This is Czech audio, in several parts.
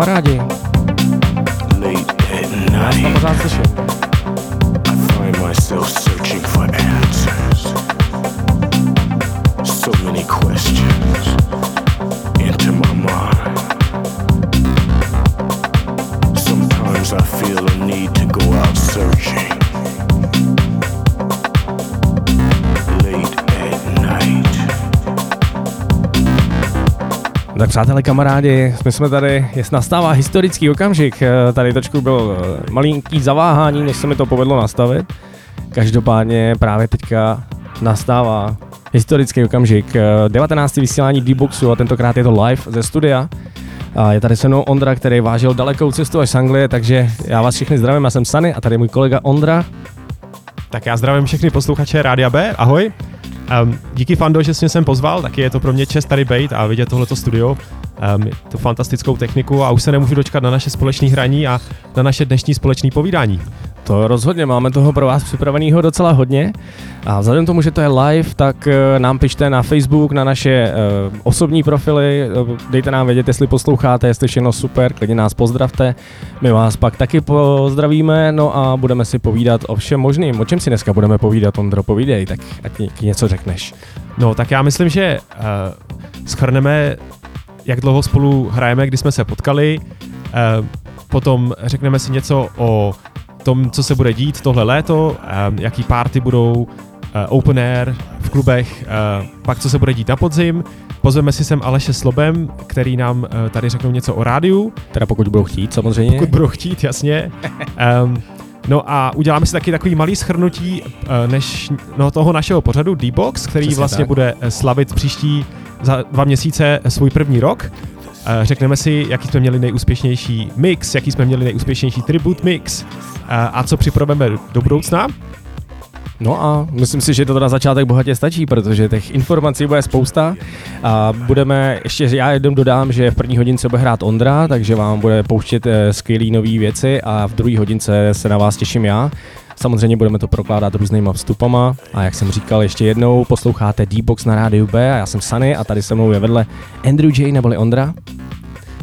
přátelé, přátelé, kamarádi, my jsme tady, je nastává historický okamžik, eh, tady trošku byl eh, malinký zaváhání, než se mi to povedlo nastavit. Každopádně právě teďka nastává historický okamžik, 19. Eh, vysílání D-Boxu a tentokrát je to live ze studia. A je tady se mnou Ondra, který vážil dalekou cestu až z Anglie, takže já vás všechny zdravím, já jsem Sany a tady je můj kolega Ondra. Tak já zdravím všechny posluchače Rádia B, ahoj. Um, díky Fando, že jsi mě sem pozval, taky je to pro mě čest tady být a vidět tohleto studio, um, tu fantastickou techniku a už se nemůžu dočkat na naše společné hraní a na naše dnešní společné povídání. To rozhodně, máme toho pro vás připraveného docela hodně. A vzhledem tomu, že to je live, tak eh, nám pište na Facebook, na naše uh, osobní profily, dejte nám vědět, jestli posloucháte, jestli všechno super, klidně nás pozdravte. My vás pak taky pozdravíme, no a budeme si povídat o všem možným. O čem si dneska budeme povídat, Ondro, povídej, tak ať něco řekneš. No, tak já myslím, že uh, schrneme, jak dlouho spolu hrajeme, kdy jsme se potkali, uh, potom řekneme si něco o tom, co se bude dít tohle léto, um, jaký party budou uh, open air v klubech, uh, pak co se bude dít na podzim. Pozveme si sem Aleše Slobem, který nám uh, tady řeknou něco o rádiu. Teda pokud budou chtít, samozřejmě. Pokud budou chtít, jasně. Um, No a uděláme si taky takový malý schrnutí než, no, toho našeho pořadu D-Box, který Přesně vlastně tak. bude slavit příští za dva měsíce svůj první rok. Řekneme si, jaký jsme měli nejúspěšnější mix, jaký jsme měli nejúspěšnější tribute mix a co připravujeme do budoucna. No a myslím si, že to na začátek bohatě stačí, protože těch informací bude spousta. A budeme, ještě já jednou dodám, že v první hodince bude hrát Ondra, takže vám bude pouštět eh, skvělé nové věci a v druhé hodince se na vás těším já. Samozřejmě budeme to prokládat různýma vstupama a jak jsem říkal ještě jednou, posloucháte D-Box na rádiu B a já jsem Sunny a tady se mnou je vedle Andrew J neboli Ondra.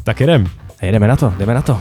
Tak jedem. Jedeme na to, jdeme na to.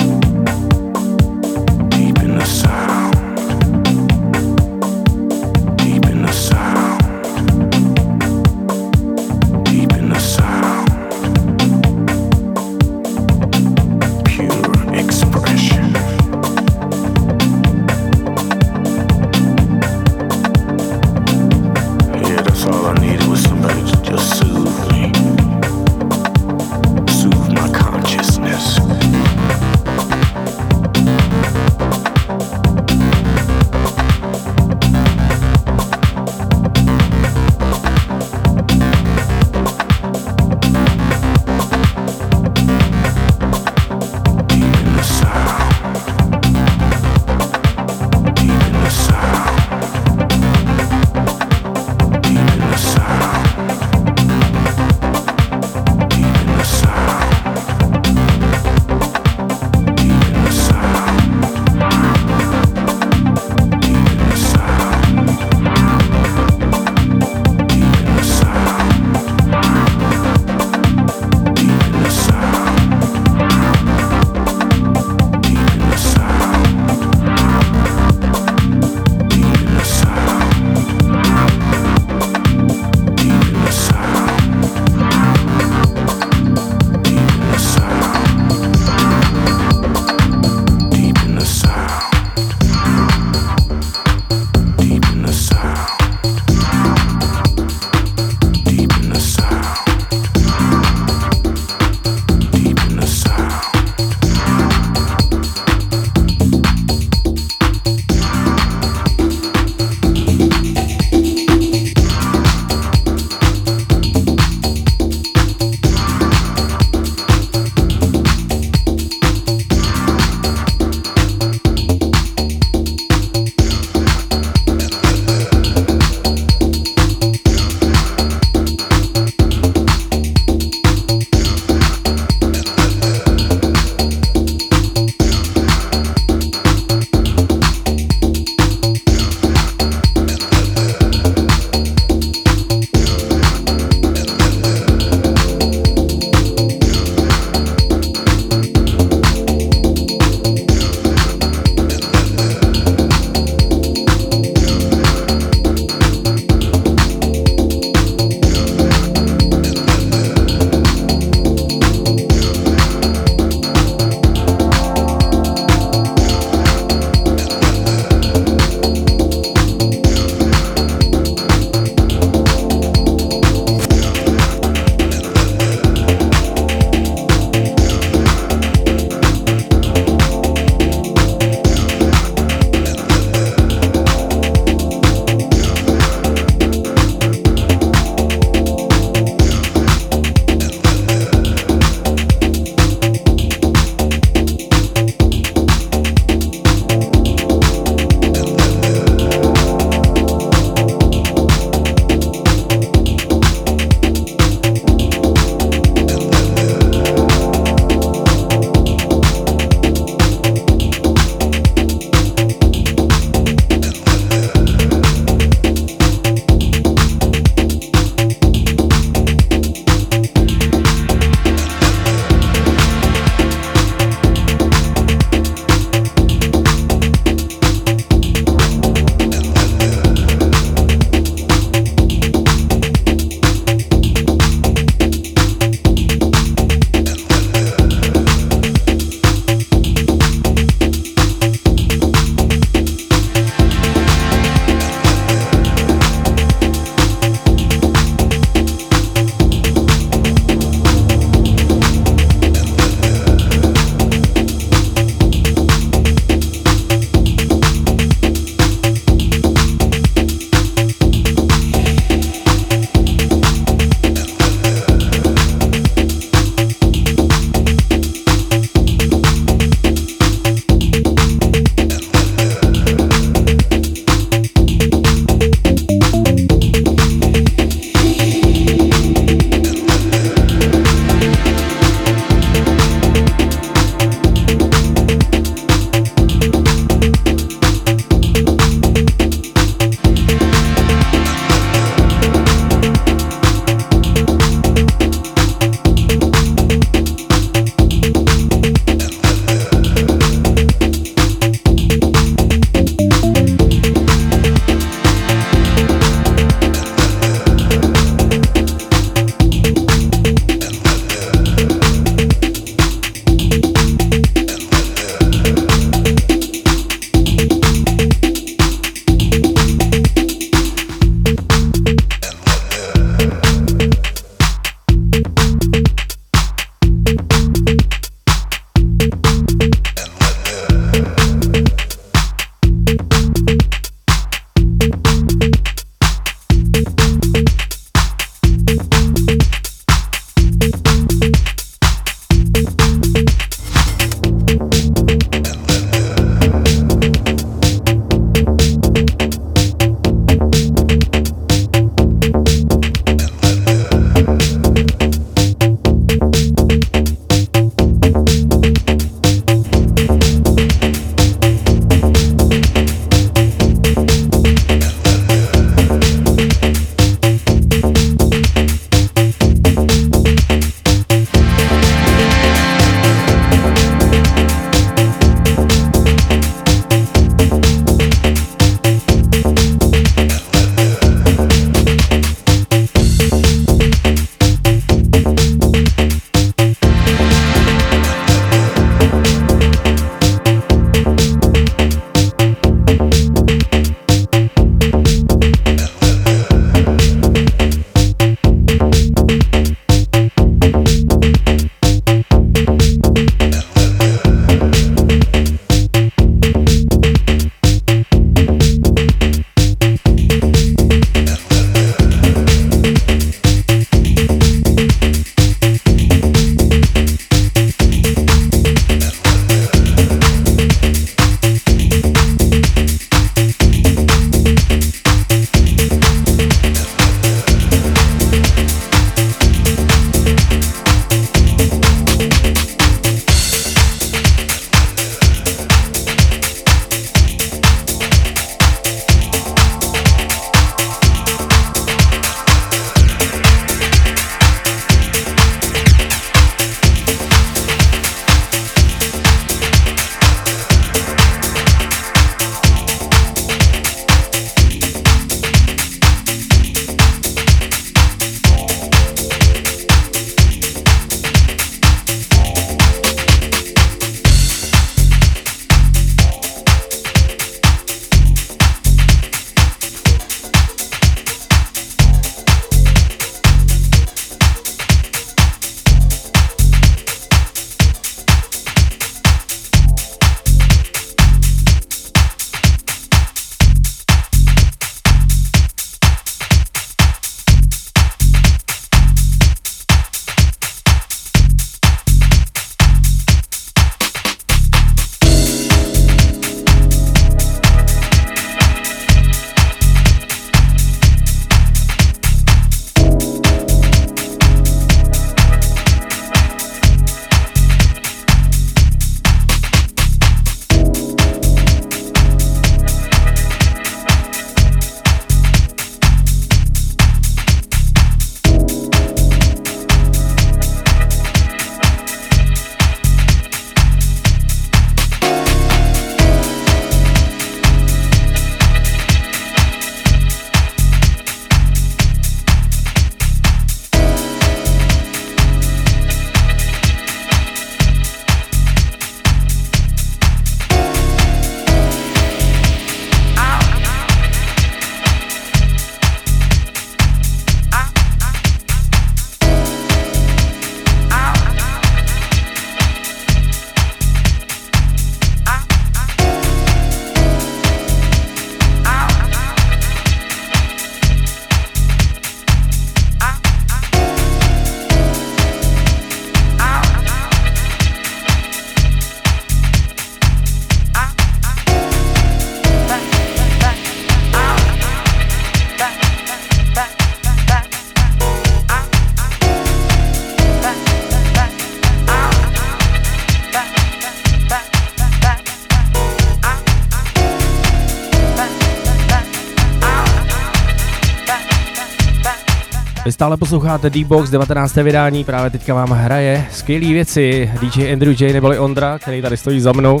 Vy stále posloucháte D-Box 19. vydání, právě teďka vám hraje skvělý věci DJ Andrew J. neboli Ondra, který tady stojí za mnou.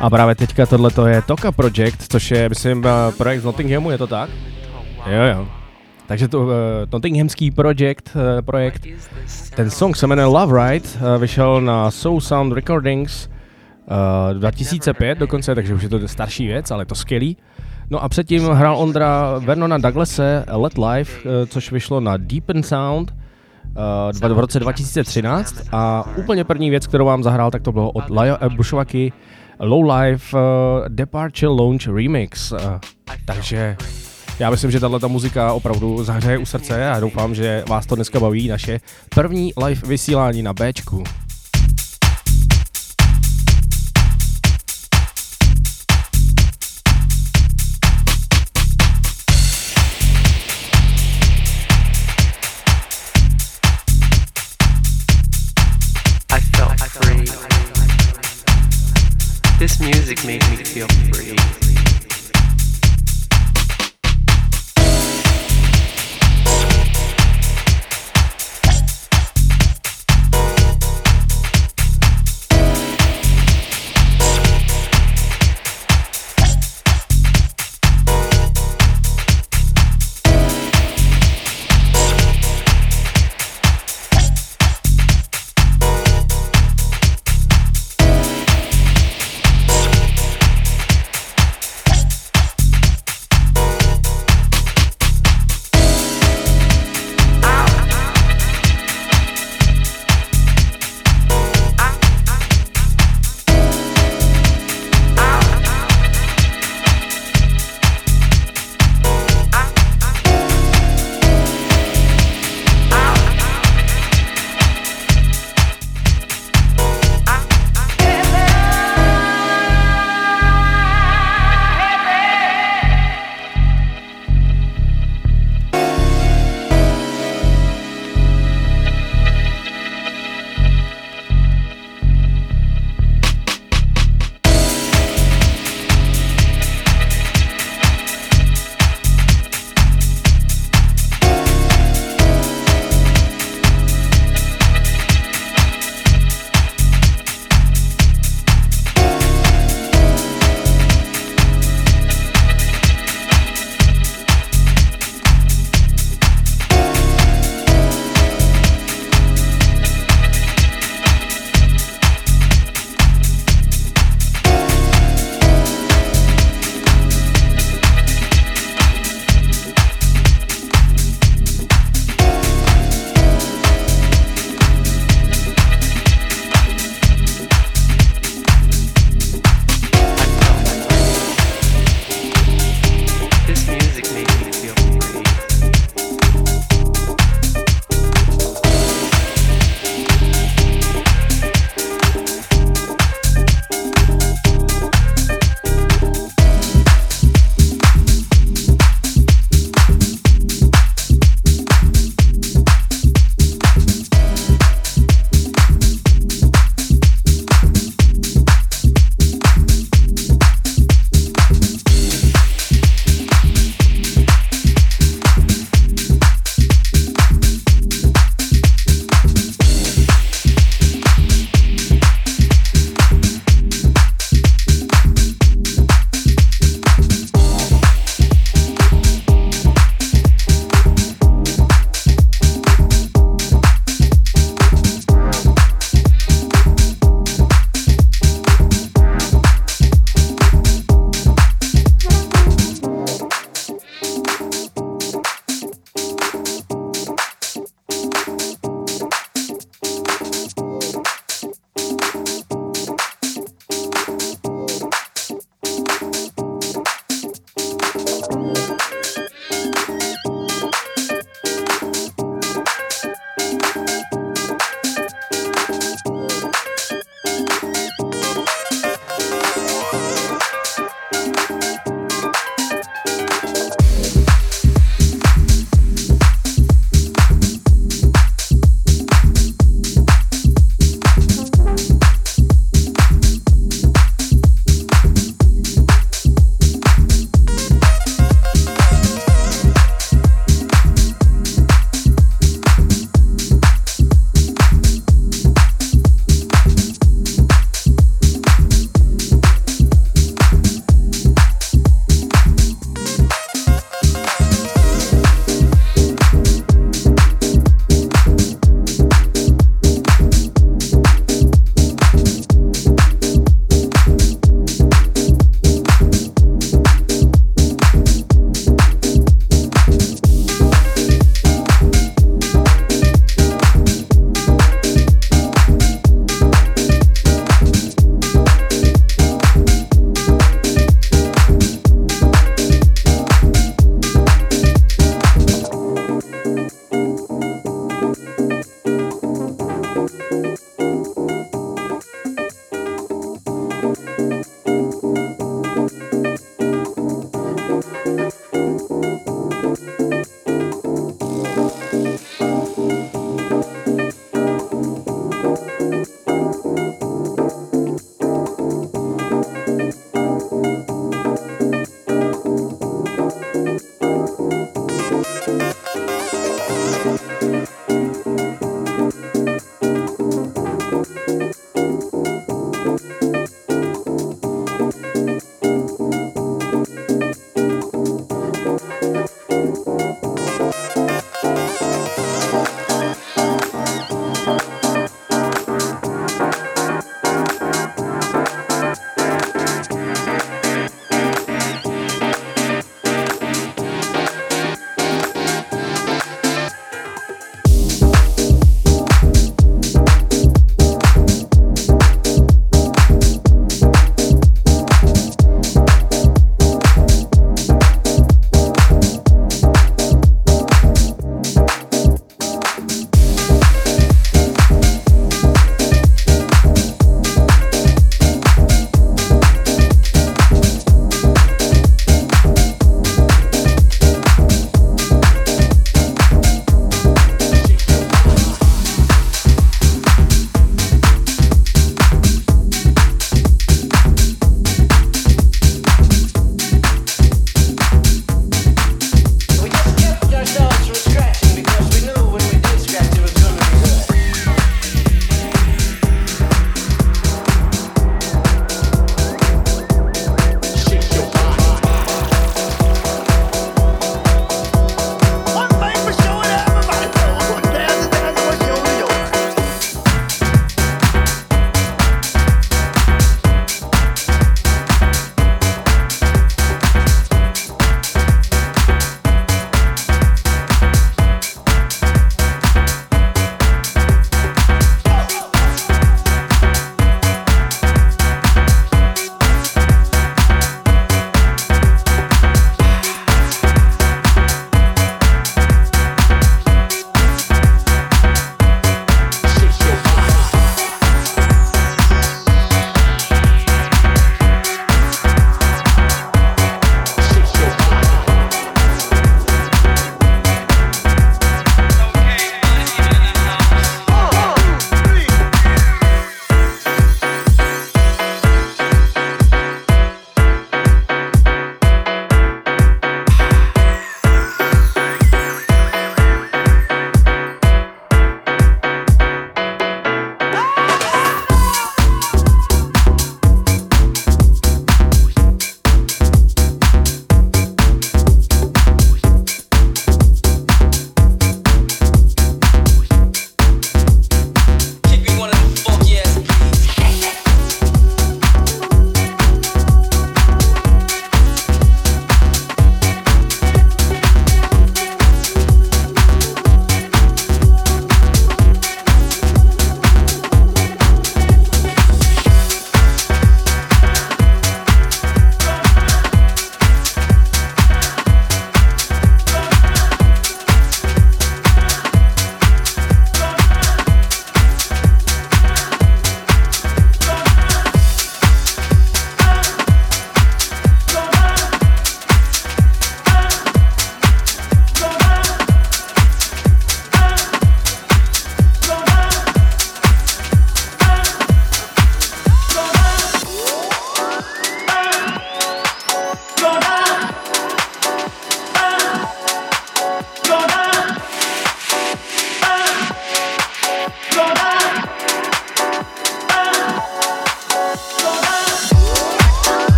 A právě teďka tohle je Toka Project, což je, myslím, eh, projekt z Nottinghamu, je to tak? Jo, jo. Takže to uh, Nottinghamský project, uh, projekt, ten song se jmenuje Love Ride, uh, vyšel na Soul Sound Recordings uh, 2005 dokonce, takže už je to starší věc, ale je to skvělý. No a předtím hrál Ondra Vernona Douglase Let Life, uh, což vyšlo na Deepen Sound uh, v roce 2013 a úplně první věc, kterou vám zahrál, tak to bylo od Laja Bushwacky Low Life Departure Launch Remix. Takže já myslím, že tahle muzika opravdu zahřeje u srdce a doufám, že vás to dneska baví naše první live vysílání na Bčku. This music made me feel free.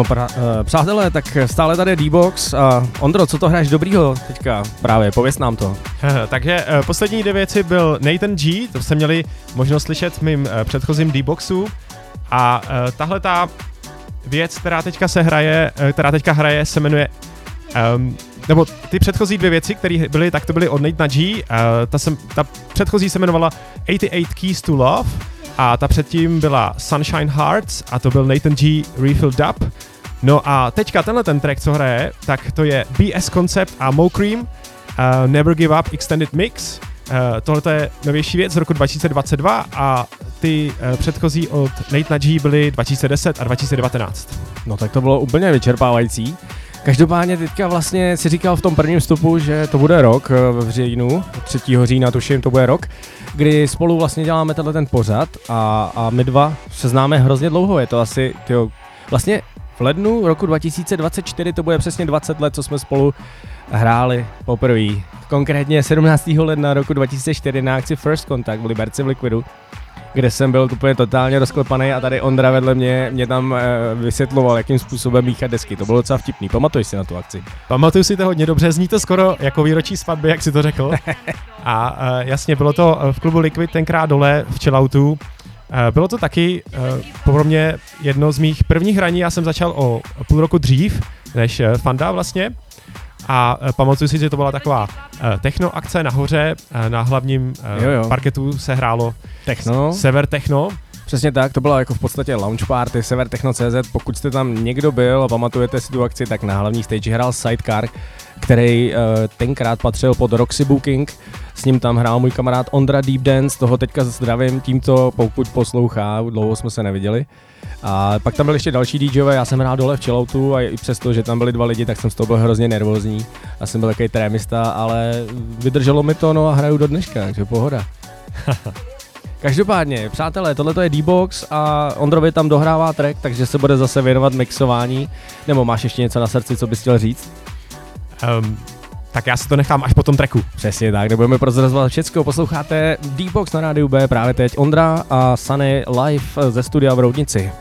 No, pra, uh, přátelé, tak stále tady je D-Box a Ondro, co to hraješ dobrýho teďka? Právě, pověs nám to. Takže uh, poslední dvě věci byl Nathan G, to jste měli možnost slyšet v mým uh, předchozím D-Boxu. A uh, tahle ta věc, která teďka se hraje, uh, která teďka hraje, se jmenuje um, nebo ty předchozí dvě věci, které byly, tak to byly od Nate G. Uh, ta, sem, ta předchozí se jmenovala 88 Keys to Love a ta předtím byla Sunshine Hearts a to byl Nathan G. Refill Dub. No a teďka tenhle ten track, co hraje, tak to je BS Concept a Mo Cream, uh, Never Give Up Extended Mix. Uh, tohle je novější věc z roku 2022 a ty uh, předchozí od Nate G byly 2010 a 2019. No tak to bylo úplně vyčerpávající. Každopádně teďka vlastně si říkal v tom prvním vstupu, že to bude rok v říjnu, 3. října tuším, to bude rok, kdy spolu vlastně děláme tenhle ten pořad a, a my dva se známe hrozně dlouho, je to asi, tyjo, vlastně v lednu roku 2024 to bude přesně 20 let, co jsme spolu hráli poprvé. Konkrétně 17. ledna roku 2004 na akci First Contact v Liberci v Liquidu kde jsem byl úplně totálně rozklepaný a tady Ondra vedle mě mě tam e, vysvětloval, jakým způsobem míchat desky. To bylo docela vtipný. Pamatuješ si na tu akci? Pamatuju si to hodně dobře, zní to skoro jako výročí svatby, jak si to řekl. a e, jasně, bylo to v klubu Liquid tenkrát dole v Chilloutu. E, bylo to taky e, pro mě jedno z mých prvních hraní, já jsem začal o půl roku dřív, než Fanda vlastně. A pamatuju si, že to byla taková techno akce nahoře, na hlavním jo, jo. parketu se hrálo Techno. Sever Techno. Přesně tak, to byla jako v podstatě launch party Techno.cz. Pokud jste tam někdo byl a pamatujete si tu akci, tak na hlavní stage hrál Sidecar, který uh, tenkrát patřil pod Roxy Booking. S ním tam hrál můj kamarád Ondra Deep Dance, toho teďka zdravím tímto, pokud poslouchá, dlouho jsme se neviděli. A pak tam byly ještě další DJové, já jsem hrál dole v chilloutu a i přesto, že tam byli dva lidi, tak jsem z toho byl hrozně nervózní. Já jsem byl takový trémista, ale vydrželo mi to, no a hraju do dneška, takže pohoda. Každopádně, přátelé, tohle je D-Box a Ondrovi tam dohrává track, takže se bude zase věnovat mixování. Nebo máš ještě něco na srdci, co bys chtěl říct? Um, tak já si to nechám až po tom tracku. Přesně tak, nebudeme prozrazovat všechno. Posloucháte D-Box na rádiu B právě teď. Ondra a Sunny live ze studia v Roudnici.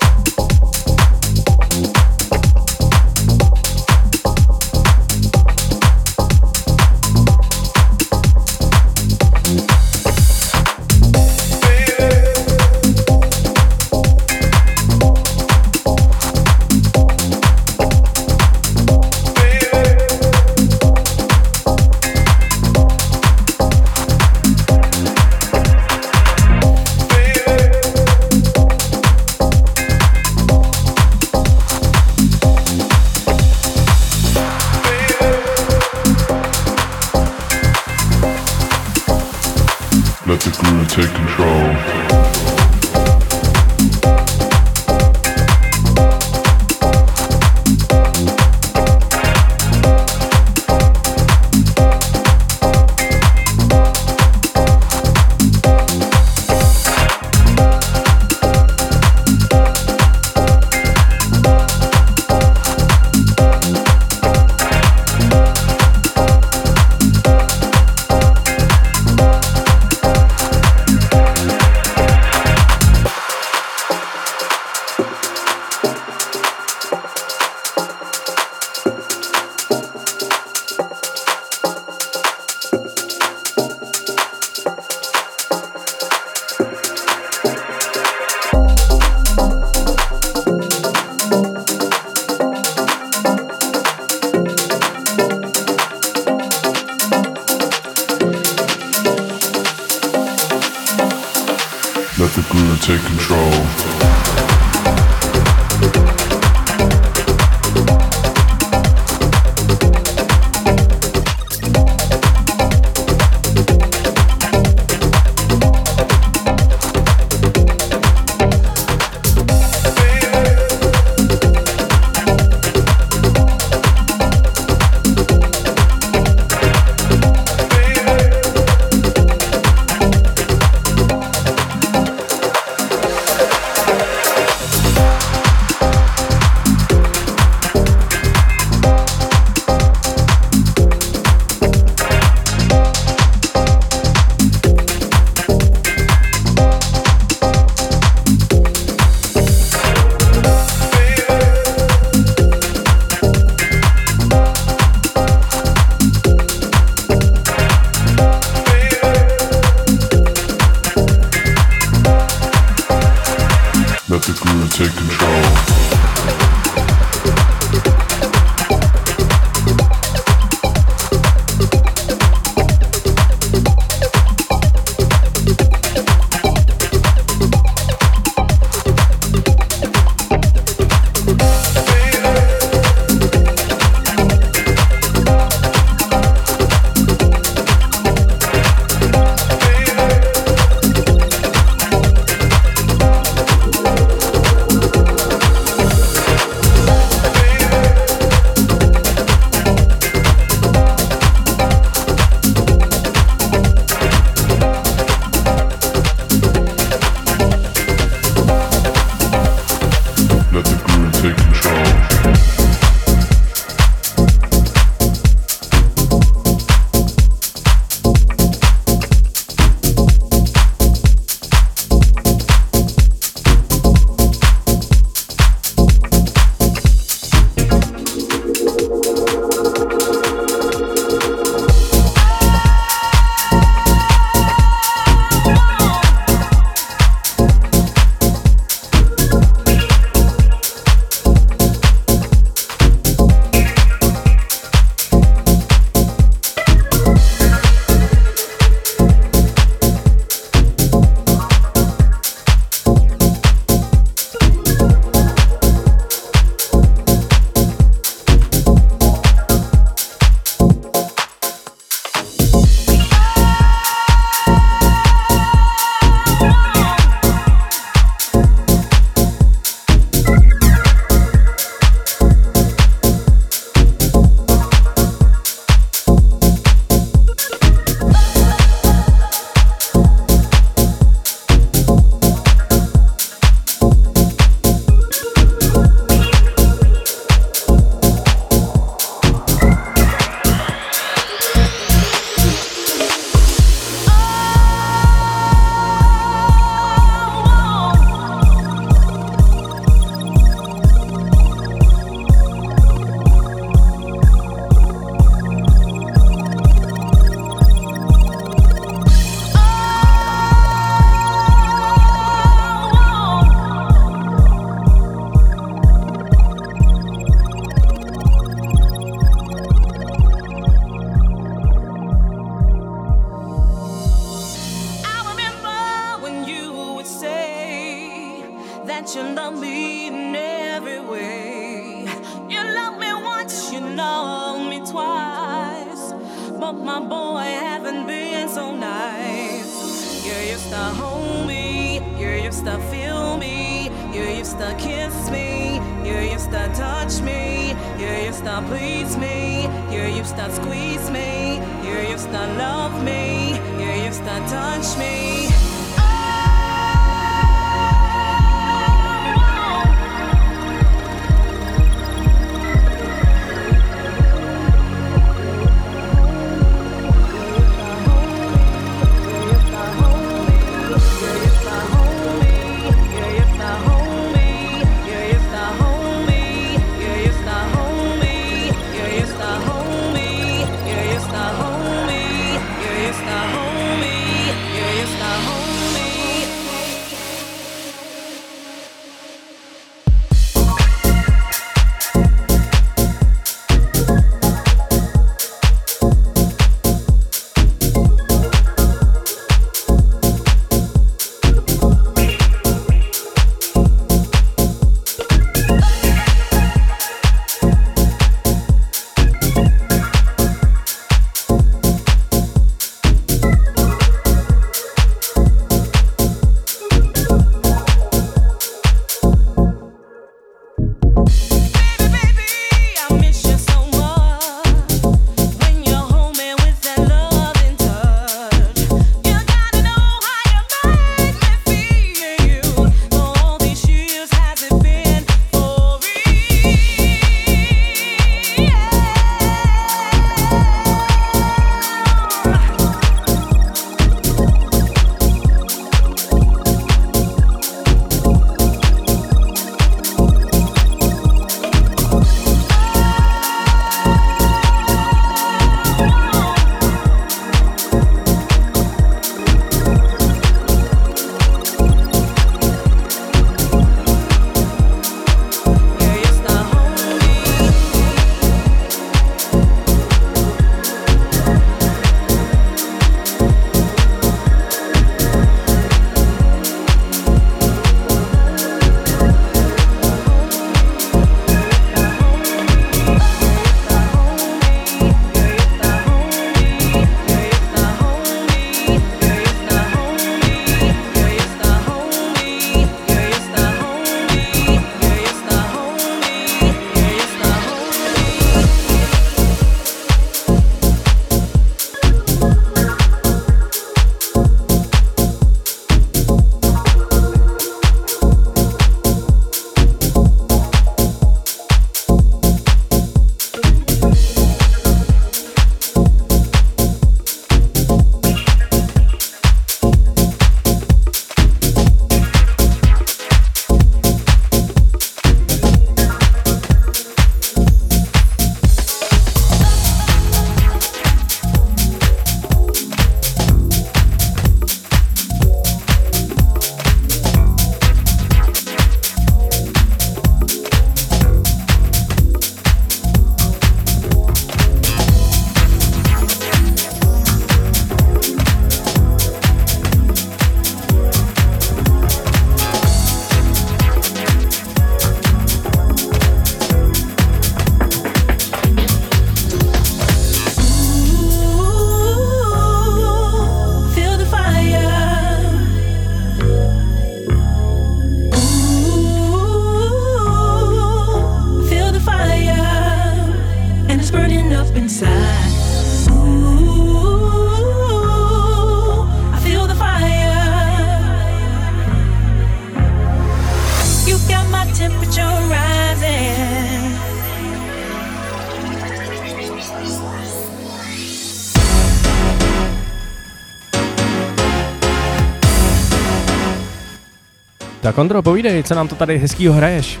Tak Ondro, povídej, co nám to tady hezkýho hraješ?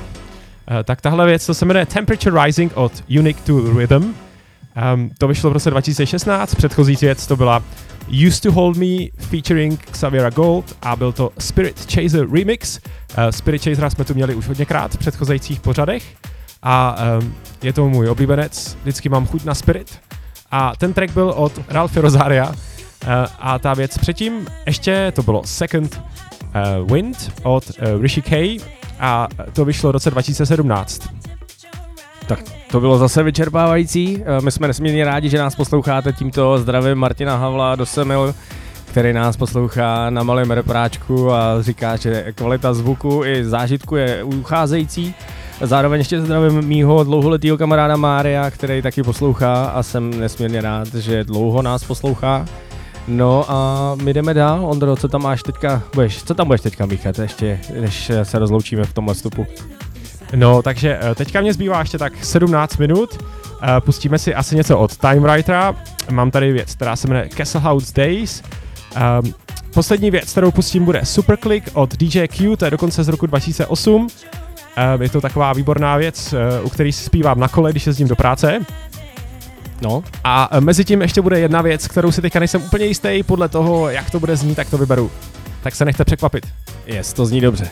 Eh, tak tahle věc, to se jmenuje Temperature Rising od Unique to Rhythm. Um, to vyšlo v roce 2016, předchozí věc to byla Used to Hold Me featuring Xaviera Gold a byl to Spirit Chaser Remix. Uh, Spirit Chasera jsme tu měli už hodněkrát v předchozejících pořadech a um, je to můj oblíbenec, vždycky mám chuť na Spirit. A ten track byl od Ralph Rosaria uh, a ta věc předtím ještě to bylo Second uh, Wind od uh, Rishi K a to vyšlo v roce 2017. Tak to bylo zase vyčerpávající. Eh, My jsme nesmírně rádi, že nás posloucháte. Tímto zdravím Martina Havla do Semil, který nás poslouchá na malém repráčku a říká, že kvalita zvuku i zážitku je ucházející. Zároveň ještě zdravím mýho dlouholetého kamaráda Mária, který taky poslouchá a jsem nesmírně rád, že dlouho nás poslouchá. No a my jdeme dál. Ondro, co tam máš teďka, budeš, co tam budeš teďka míchat ještě, než se rozloučíme v tomhle stupu? No, takže eh, teďka mě zbývá ještě tak 17 minut. Eh, Pustíme si asi něco od Time Writera. Mám tady věc, která se jmenuje Castle House Days. Um, poslední věc, kterou pustím, bude Superclick od DJ Q, to je dokonce z roku 2008. Um, je to taková výborná věc, eh, u který si zpívám na kole, když jezdím do práce. No, A eh, mezi tím ještě bude jedna věc, kterou si teďka nejsem úplně jistý, podle toho, jak to bude znít, tak to vyberu. Tak se nechte překvapit. jest, to zní dobře.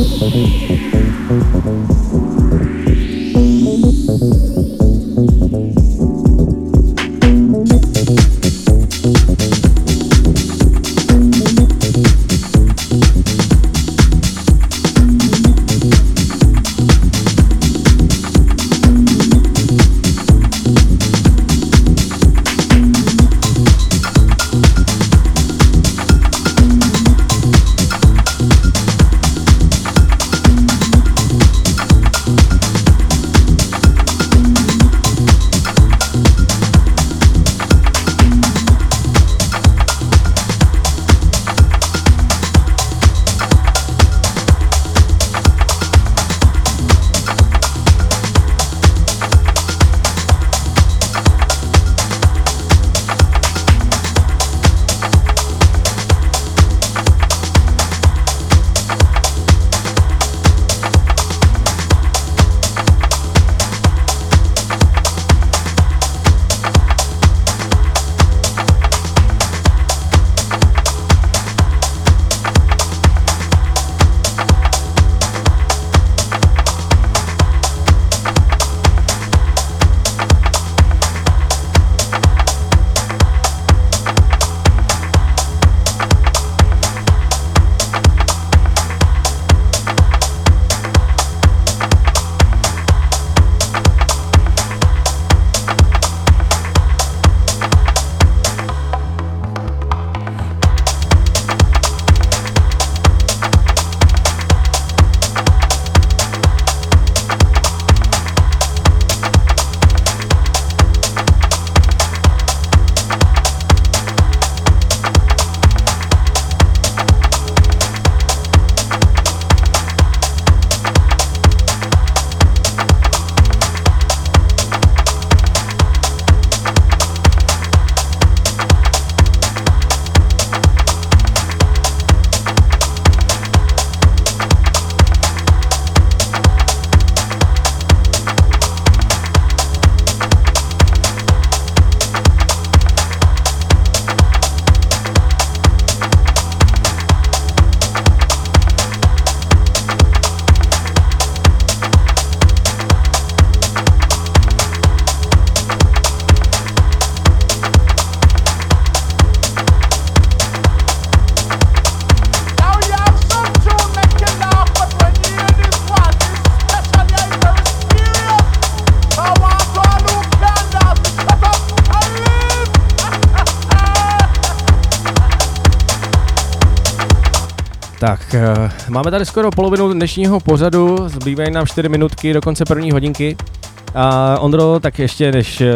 Thank you. Máme tady skoro polovinu dnešního pořadu, zbývají nám 4 minutky do konce první hodinky. A Ondro, tak ještě než eh,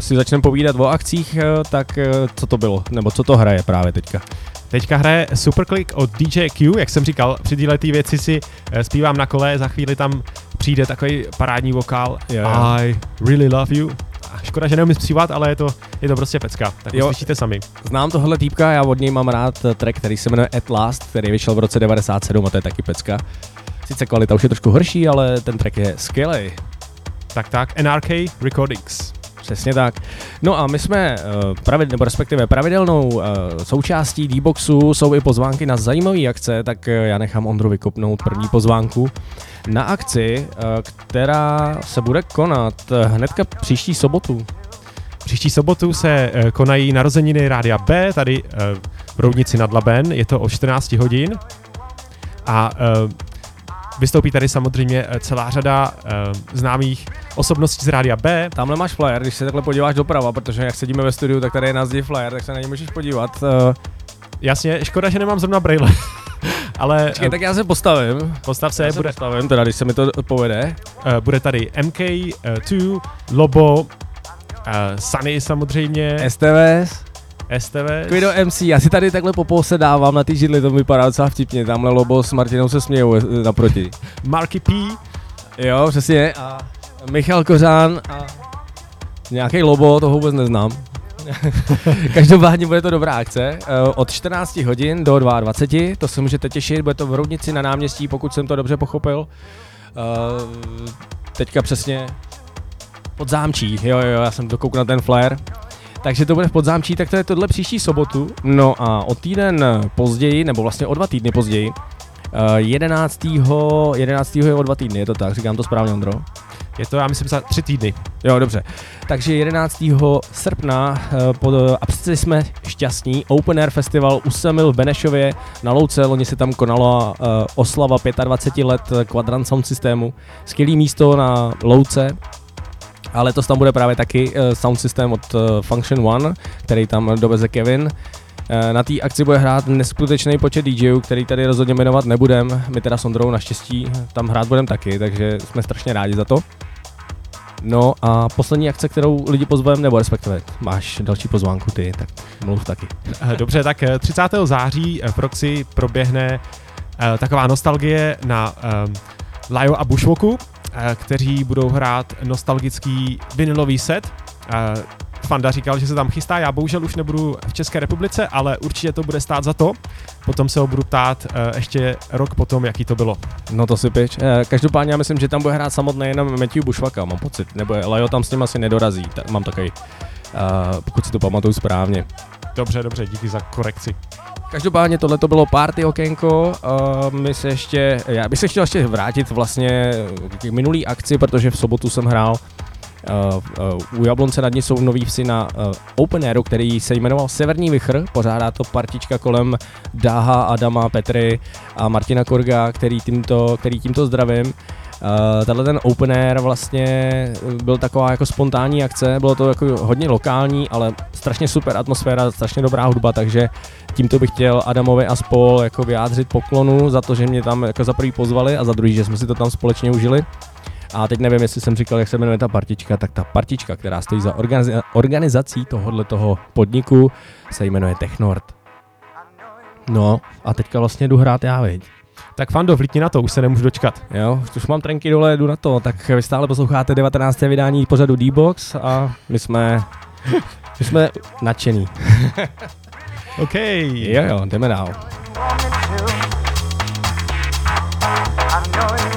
si začneme povídat o akcích, eh, tak eh, co to bylo, nebo co to hraje právě teďka? Teďka hraje Superclick od DJ Q, jak jsem říkal, při téhle tý věci si zpívám na kole, za chvíli tam přijde takový parádní vokál jo. I really love you. A Škoda, že neumím zpívat, ale je to, je to prostě pecka, tak Jo. uslyšíte sami. Znám tohle týpka, já od něj mám rád eh, track, který se jmenuje At Last, který vyšel v roce 97 a to je taky pecka. Sice kvalita už je trošku horší, ale ten track je skvělý. Tak tak, NRK Recordings. Přesně tak. No a my jsme, uh, pravid, nebo respektive pravidelnou uh, součástí D-Boxu jsou i pozvánky na zajímavé akce, tak uh, já nechám Ondru vykopnout první pozvánku na akci, která se bude konat hnedka příští sobotu. Příští sobotu se eh, konají narozeniny Rádia B, tady eh, v Roudnici nad Laben, je to o 14 hodin. A eh, vystoupí tady samozřejmě celá řada známých osobností z Rádia B. Tamhle máš flyer, když se takhle podíváš doprava, protože jak sedíme ve studiu, tak tady je na zdi flyer, tak se na něj můžeš podívat. Uh, Jasně, škoda, že nemám zrovna braille. Ale eh, tak já se postavím. postav se, Já se bude, postavím, teda když se mi to povede. eh, bude tady MK2, Lobo, eh, Sunny samozřejmě, STVS. STV. Takový do MC, já si tady takhle po se dávám na ty židli, to mi vypadá docela vtipně, tamhle Lobo s Martinou se smějou eh, naproti. Marky P, Jo, přesně. A Michal Kořán a nějaký Lobo, toho vůbec neznám. Každopádně bude to dobrá akce. Eh, Od 14 hodin do 22, to se můžete těšit, bude to v Roudnici na náměstí, pokud jsem to dobře pochopil. Eh, Teďka přesně pod zámčí, jo, jo, já jsem dokoukl na ten flare. Takže to bude v podzámčí, tak to je tohle příští sobotu. No a o týden později, nebo vlastně o dva týdny později, eh, 11. 11. je o dva týdny, je to tak, říkám to správně, Ondro? Je to, já myslím, za tři týdny. Jo, dobře. Takže 11. srpna eh, pod, a přece jsme šťastní. Open Air Festival u Semil v Benešově na Louce. Loni se tam konala oslava 25 let Quadrant Sound systému. Skvělý místo na Louce. A letos tam bude právě taky uh, sound systém od uh, Function One, který tam doveze Kevin. Eh, Na té akci bude hrát neskutečný počet DJů, který tady rozhodně jmenovat nebudem. My teda s Ondrou naštěstí tam hrát budeme taky, takže jsme strašně rádi za to. No a poslední akce, kterou lidi pozveme, nebo respektive máš další pozvánku ty, tak mluv taky. Eh, Dobře, tak eh, 30. září eh, v Roxy proběhne eh, taková nostalgie na Lio a Bushwalku, eh, kteří budou hrát nostalgický vinilový set. Eh, Fanda říkal, že se tam chystá, já bohužel už nebudu v České republice, ale určitě to bude stát za to. Potom se ho budu ptát eh, ještě rok potom, jaký to bylo. No to si pič. Eh, Každopádně já myslím, že tam bude hrát samotný jenom Matthew Bushwaka, mám pocit. Nebo Lajo tam s ním asi nedorazí, tak mám takový, pokud si to pamatuju správně. Dobře, dobře, díky za korekci. Každopádně tohle to bylo party okénko, uh, my se ještě, já bych se chtěl ještě vrátit vlastně k minulý akci, protože v sobotu jsem hrál Uh, uh, u Jablonce nad ní jsou nový vsi na uh, Open Airu, který se jmenoval Severní Vichr, pořádá to partička kolem Dáha, Adama, Petry a Martina Korga, který tímto, který tímto zdravím. Uh, tenhle ten Open Air vlastně byl taková jako spontánní akce, bylo to jako hodně lokální, ale strašně super atmosféra, strašně dobrá hudba, takže tímto bych chtěl Adamovi a spol jako vyjádřit poklonu za to, že mě tam jako za prvý pozvali a za druhý, že jsme si to tam společně užili. A teď nevím, jestli jsem říkal, jak se jmenuje ta partička, tak ta partička, která stojí za organiz- organizací tohohle toho podniku, se jmenuje Technord. No a teďka vlastně jdu hrát já, viď? Tak Fando, vlítni na to, už se nemůžu dočkat. Jo, už mám trenky dole, jdu na to, tak vy stále posloucháte 19. vydání pořadu D-Box a my jsme, my jsme nadšený. OK. Jo, jo, jdeme dál. Really want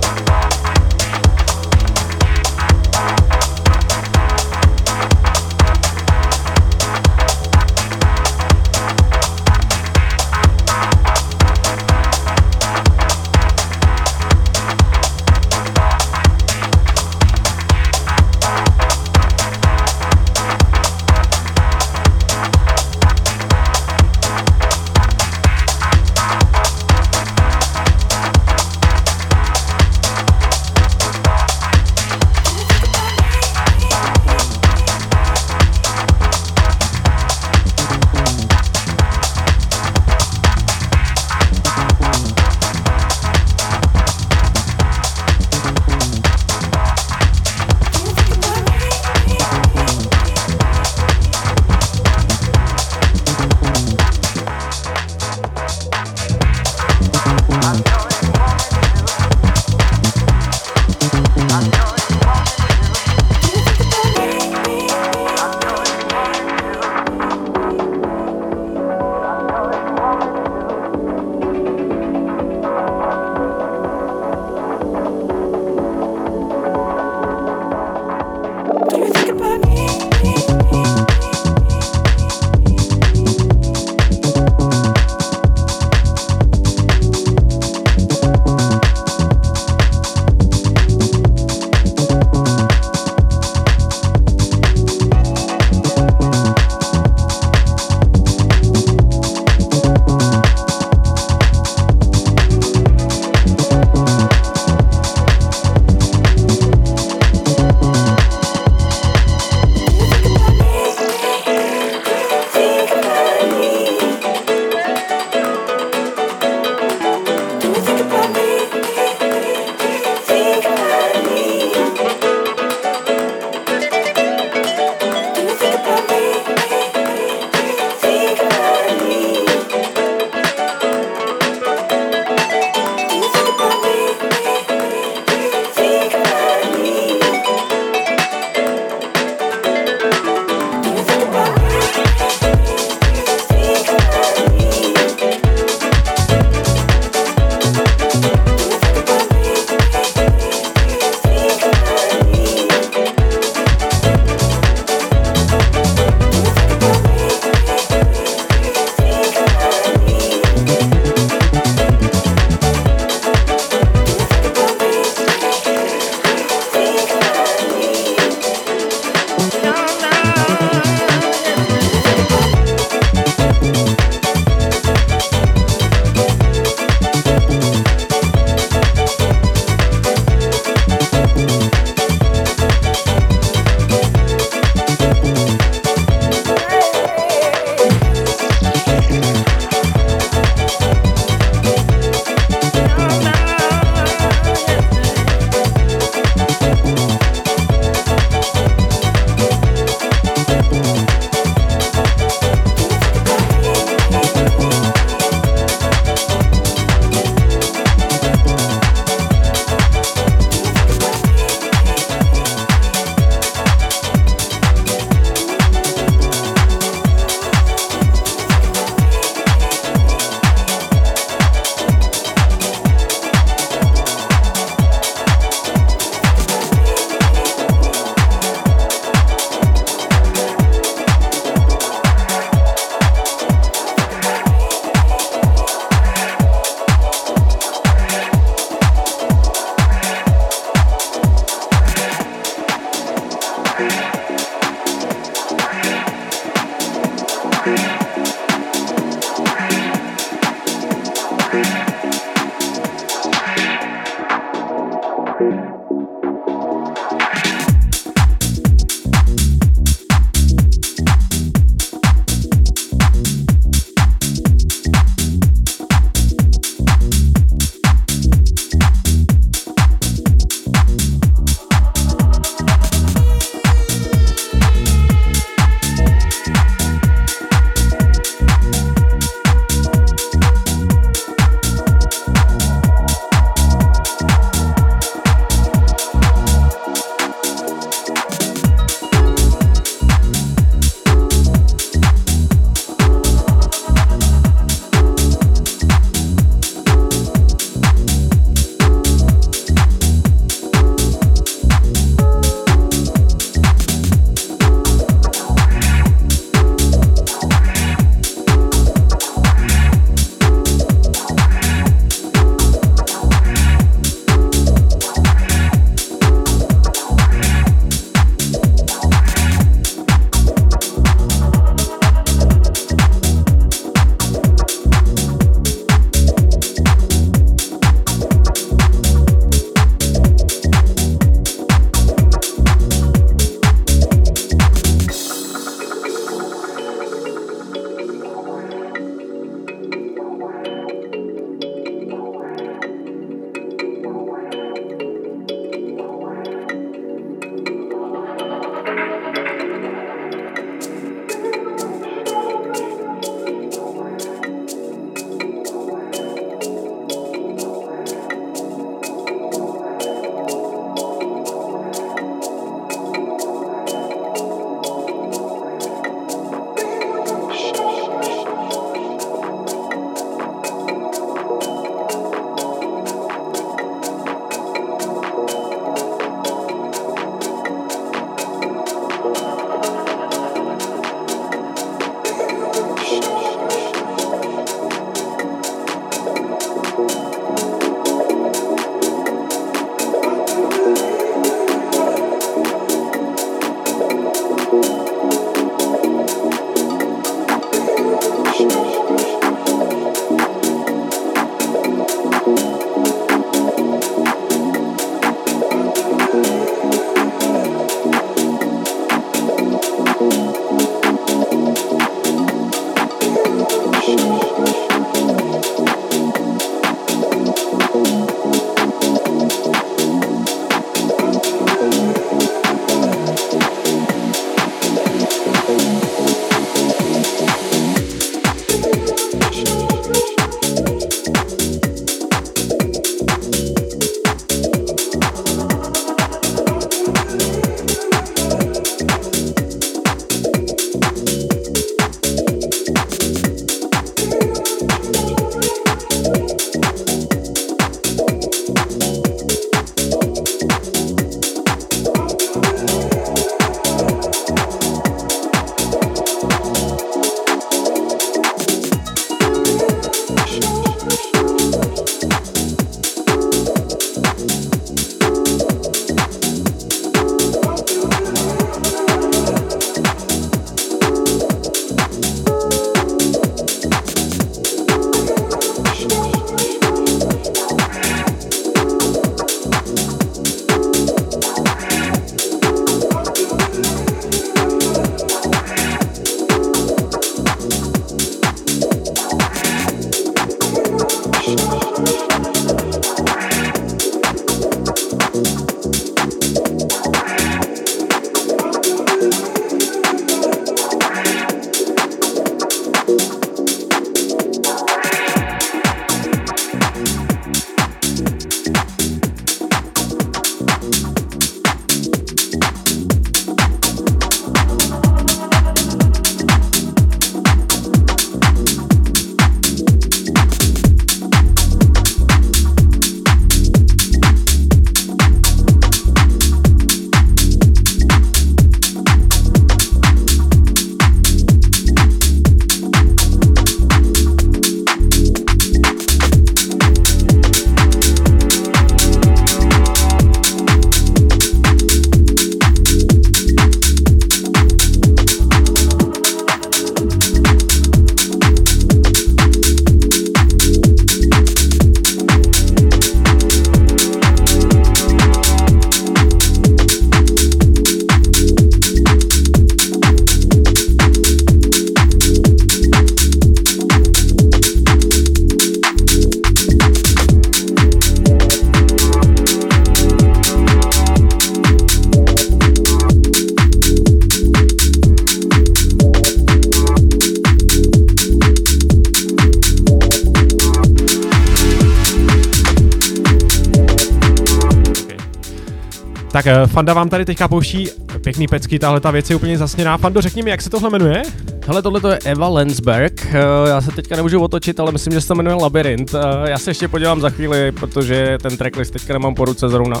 Fanda vám tady teďka pouští pěkný pecky, tahle ta věc je úplně zasněná. Fando, řekni mi, jak se tohle jmenuje? Hele, tohle to je Eva Lensberg, Eh, já se teďka nemůžu otočit, ale myslím, že se to jmenuje Labyrint. Eh, Já se ještě podívám za chvíli, protože ten tracklist teďka nemám po ruce zrovna.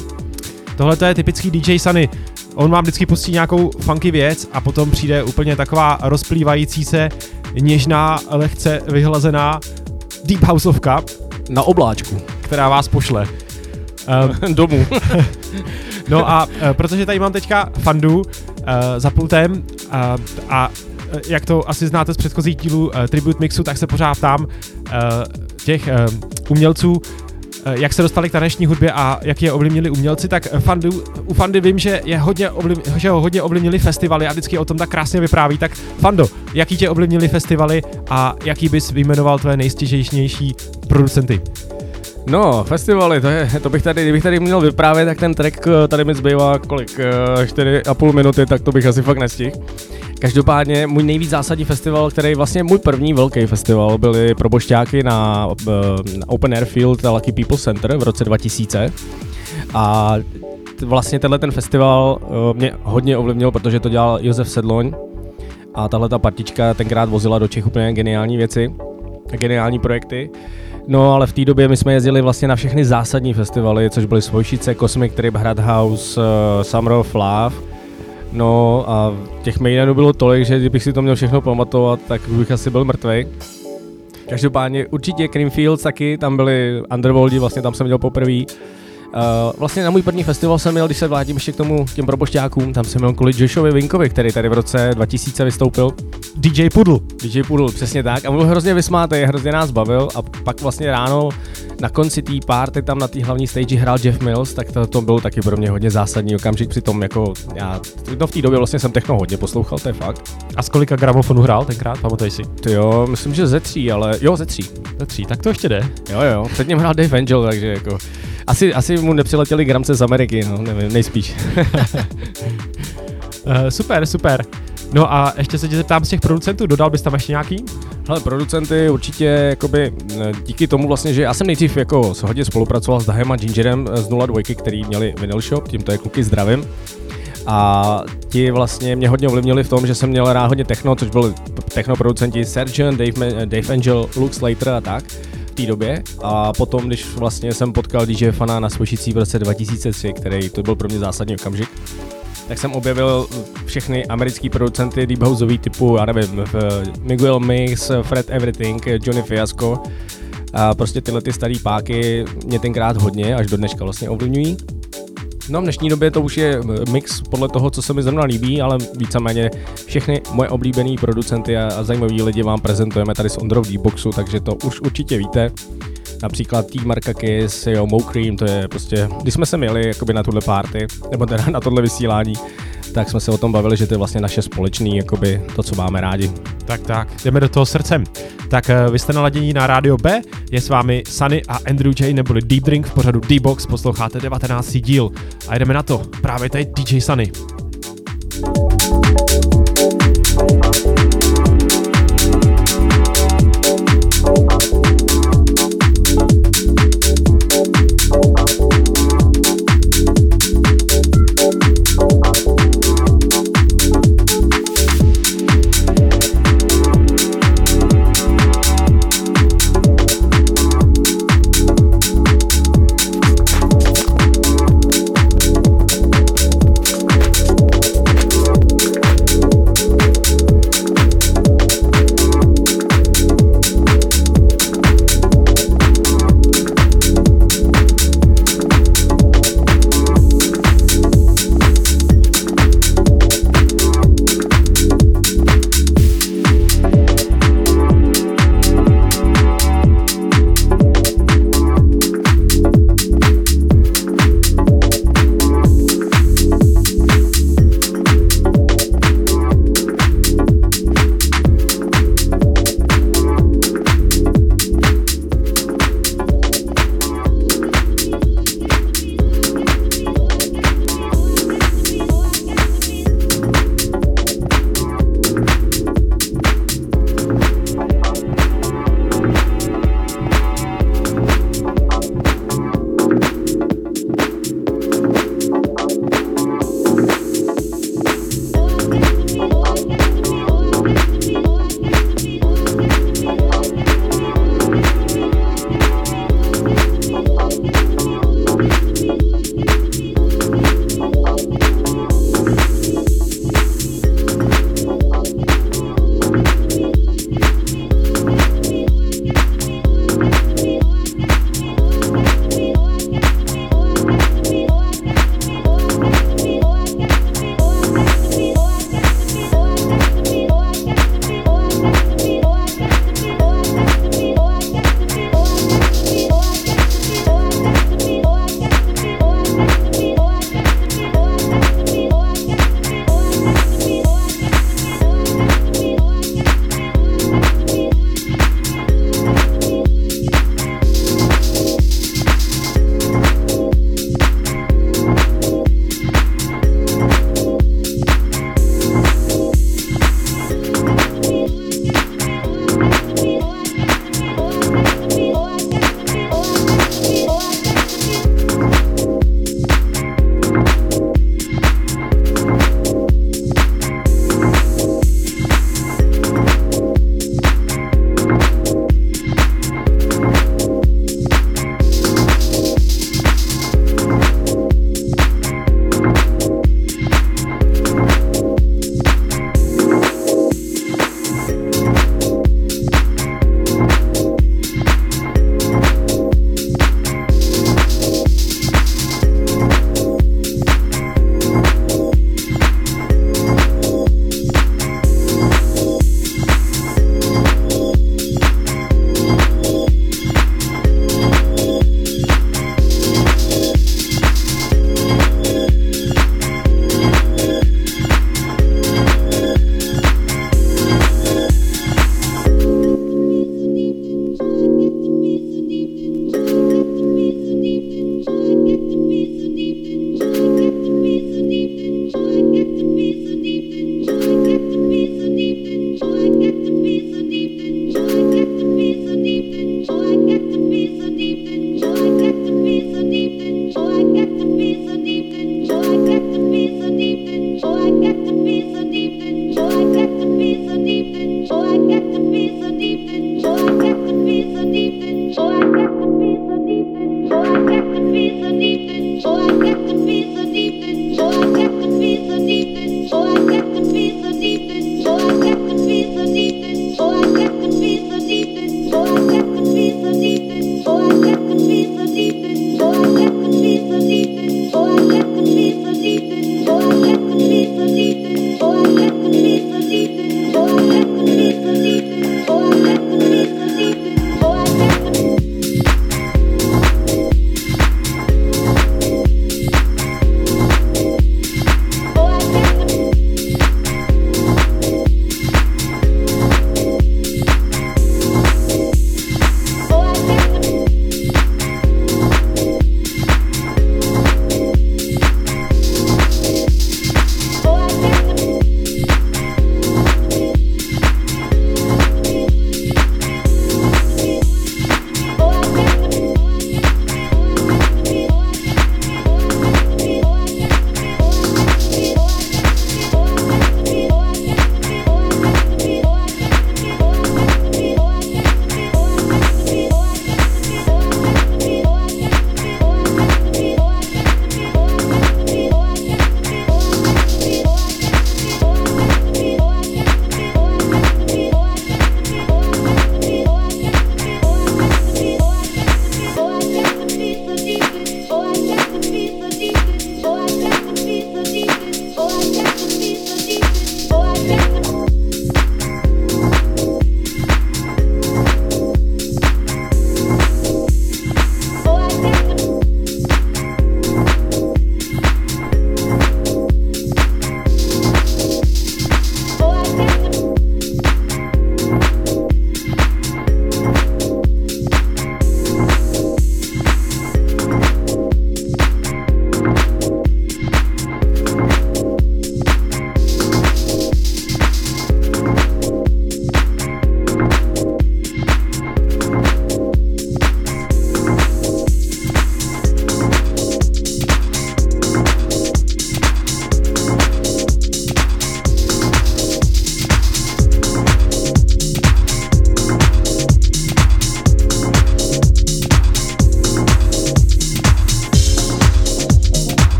Tohle to je typický DJ Sunny. On vám vždycky pustí nějakou funky věc a potom přijde úplně taková rozplývající se, něžná, lehce vyhlazená deep houseovka, Na obláčku. která vás pošle. Um, Domů. no a uh, protože tady mám teďka fandu uh, za pultem uh, a uh, jak to asi znáte z předchozích dílů Tribute Mixu, tak se pořád uh, těch umělců, jak se dostali k taneční hudbě a jak je ovlivnili umělci, tak fandu, u Fandy vím, že, je hodně ovliv, že ho hodně ovlivnili festivaly a vždycky o tom tak krásně vypráví. Tak Fando, jaký tě ovlivnili festivaly a jaký bys vyjmenoval tvé nejstěžejnější producenty? No, festivaly, to, je, to bych tady, kdybych tady měl vyprávět, tak ten track eh, tady mi zbývá kolik, eh, 4,5 minuty, tak to bych asi fakt nestihl. Každopádně můj nejvíc zásadní festival, který vlastně můj první velký festival, byly probošťáky na, eh, na Open Air Field a Lucky People Center v roce 2000. A vlastně tenhle ten festival eh, mě hodně ovlivnil, protože to dělal Josef Sedloň a tahle ta partička tenkrát vozila do Čech úplně geniální věci, geniální projekty. No ale v té době my jsme jezdili vlastně na všechny zásadní festivaly, což byly Svojšice, Cosmic Trip, Hrad House, uh, Summer of Love. No a těch mejdanů bylo tolik, že kdybych si to měl všechno pamatovat, tak bych asi byl mrtvej. Každopádně určitě Creamfields taky, tam byli Underworldi, vlastně tam jsem měl poprvé. Uh, vlastně na můj první festival jsem měl, když se vrátím ještě k tomu těm probošťákům, tam jsem měl kvůli Joshovi Vinkovi, který tady v roce 2000 vystoupil. DJ Pudl. DJ Pudl, přesně tak. A byl hrozně vysmátý, hrozně nás bavil a pak vlastně ráno na konci té party tam na té hlavní stage hrál Jeff Mills, tak to, to byl taky pro mě hodně zásadní okamžik při tom, jako já, no v té době vlastně jsem techno hodně poslouchal, to je fakt. A z kolika gramofonů hrál tenkrát, pamatuješ si? Ty jo, myslím, že ze tří, ale jo, ze tří. Ze tří, tak to ještě jde. Jo, jo, před ním hrál Dave Angel, takže jako asi, asi mu nepřiletěli gramce z Ameriky, no, nevím, nejspíš. Uh, super, super. No a ještě se tě zeptám z těch producentů, dodal bys tam ještě nějaký? Hele, producenty určitě jakoby eh, díky tomu vlastně, že já jsem nejdřív jako s hodně spolupracoval s Dahem a Gingerem z 02, který měli vinyl shop, tímto je kluky zdravím. A ti vlastně mě hodně ovlivnili v tom, že jsem měl rád hodně techno, což byli techno producenti Sergeant, Dave, Dave Angel, Luke Slater a tak té době. A potom, když vlastně jsem potkal DJ Fana na Svošicí v roce 2003, který to byl pro mě zásadní okamžik, tak jsem objevil všechny americký producenty deep houseový typu, já nevím, v- Miguel Mix, Fred Everything, Johnny Fiasco. A prostě tyhle ty starý páky mě tenkrát hodně, až do dneška vlastně ovlivňují. No v dnešní době to už je mix podle toho, co se mi zrovna líbí, ale víceméně všechny moje oblíbený producenty a, zajímaví lidi vám prezentujeme tady z Ondrov Boxu, takže to už určitě víte. Například T Marka Kiss, jo, Mo Cream, to je prostě, když jsme se měli jakoby na tuhle party, nebo teda na tohle vysílání, tak jsme se o tom bavili, že to je vlastně naše společný, jakoby to, co máme rádi. Tak, tak, jdeme do toho srdcem. Tak eh, vy jste naladění na rádio B, je s vámi Sunny a Andrew J neboli Deep Drink v pořadu D-Box, posloucháte 19. díl. A jdeme na to, právě tady DJ Sunny.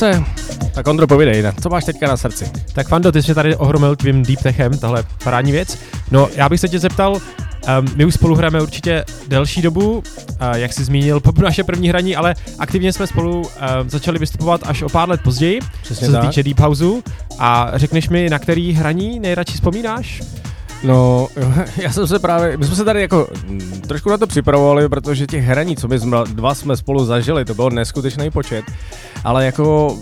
Zase. Tak Ondro, povídej, ne? co máš teďka na srdci? Tak Fando, ty jsi tady ohromil tvým Deep Techem, tahle parádní věc. No, já bych se tě zeptal, um, my už spolu hrajeme určitě delší dobu, uh, jak jsi zmínil, po naše první hraní, ale aktivně jsme spolu uh, začali vystupovat až o pár let později, Přesně co se tak. týče Deep Houseu. A řekneš mi, na který hraní nejradši vzpomínáš? No, já jsem se právě, my jsme se tady jako mm, trošku na to připravovali, protože těch hraní, co my jsme, dva jsme spolu zažili, to byl neskutečný počet, ale jako,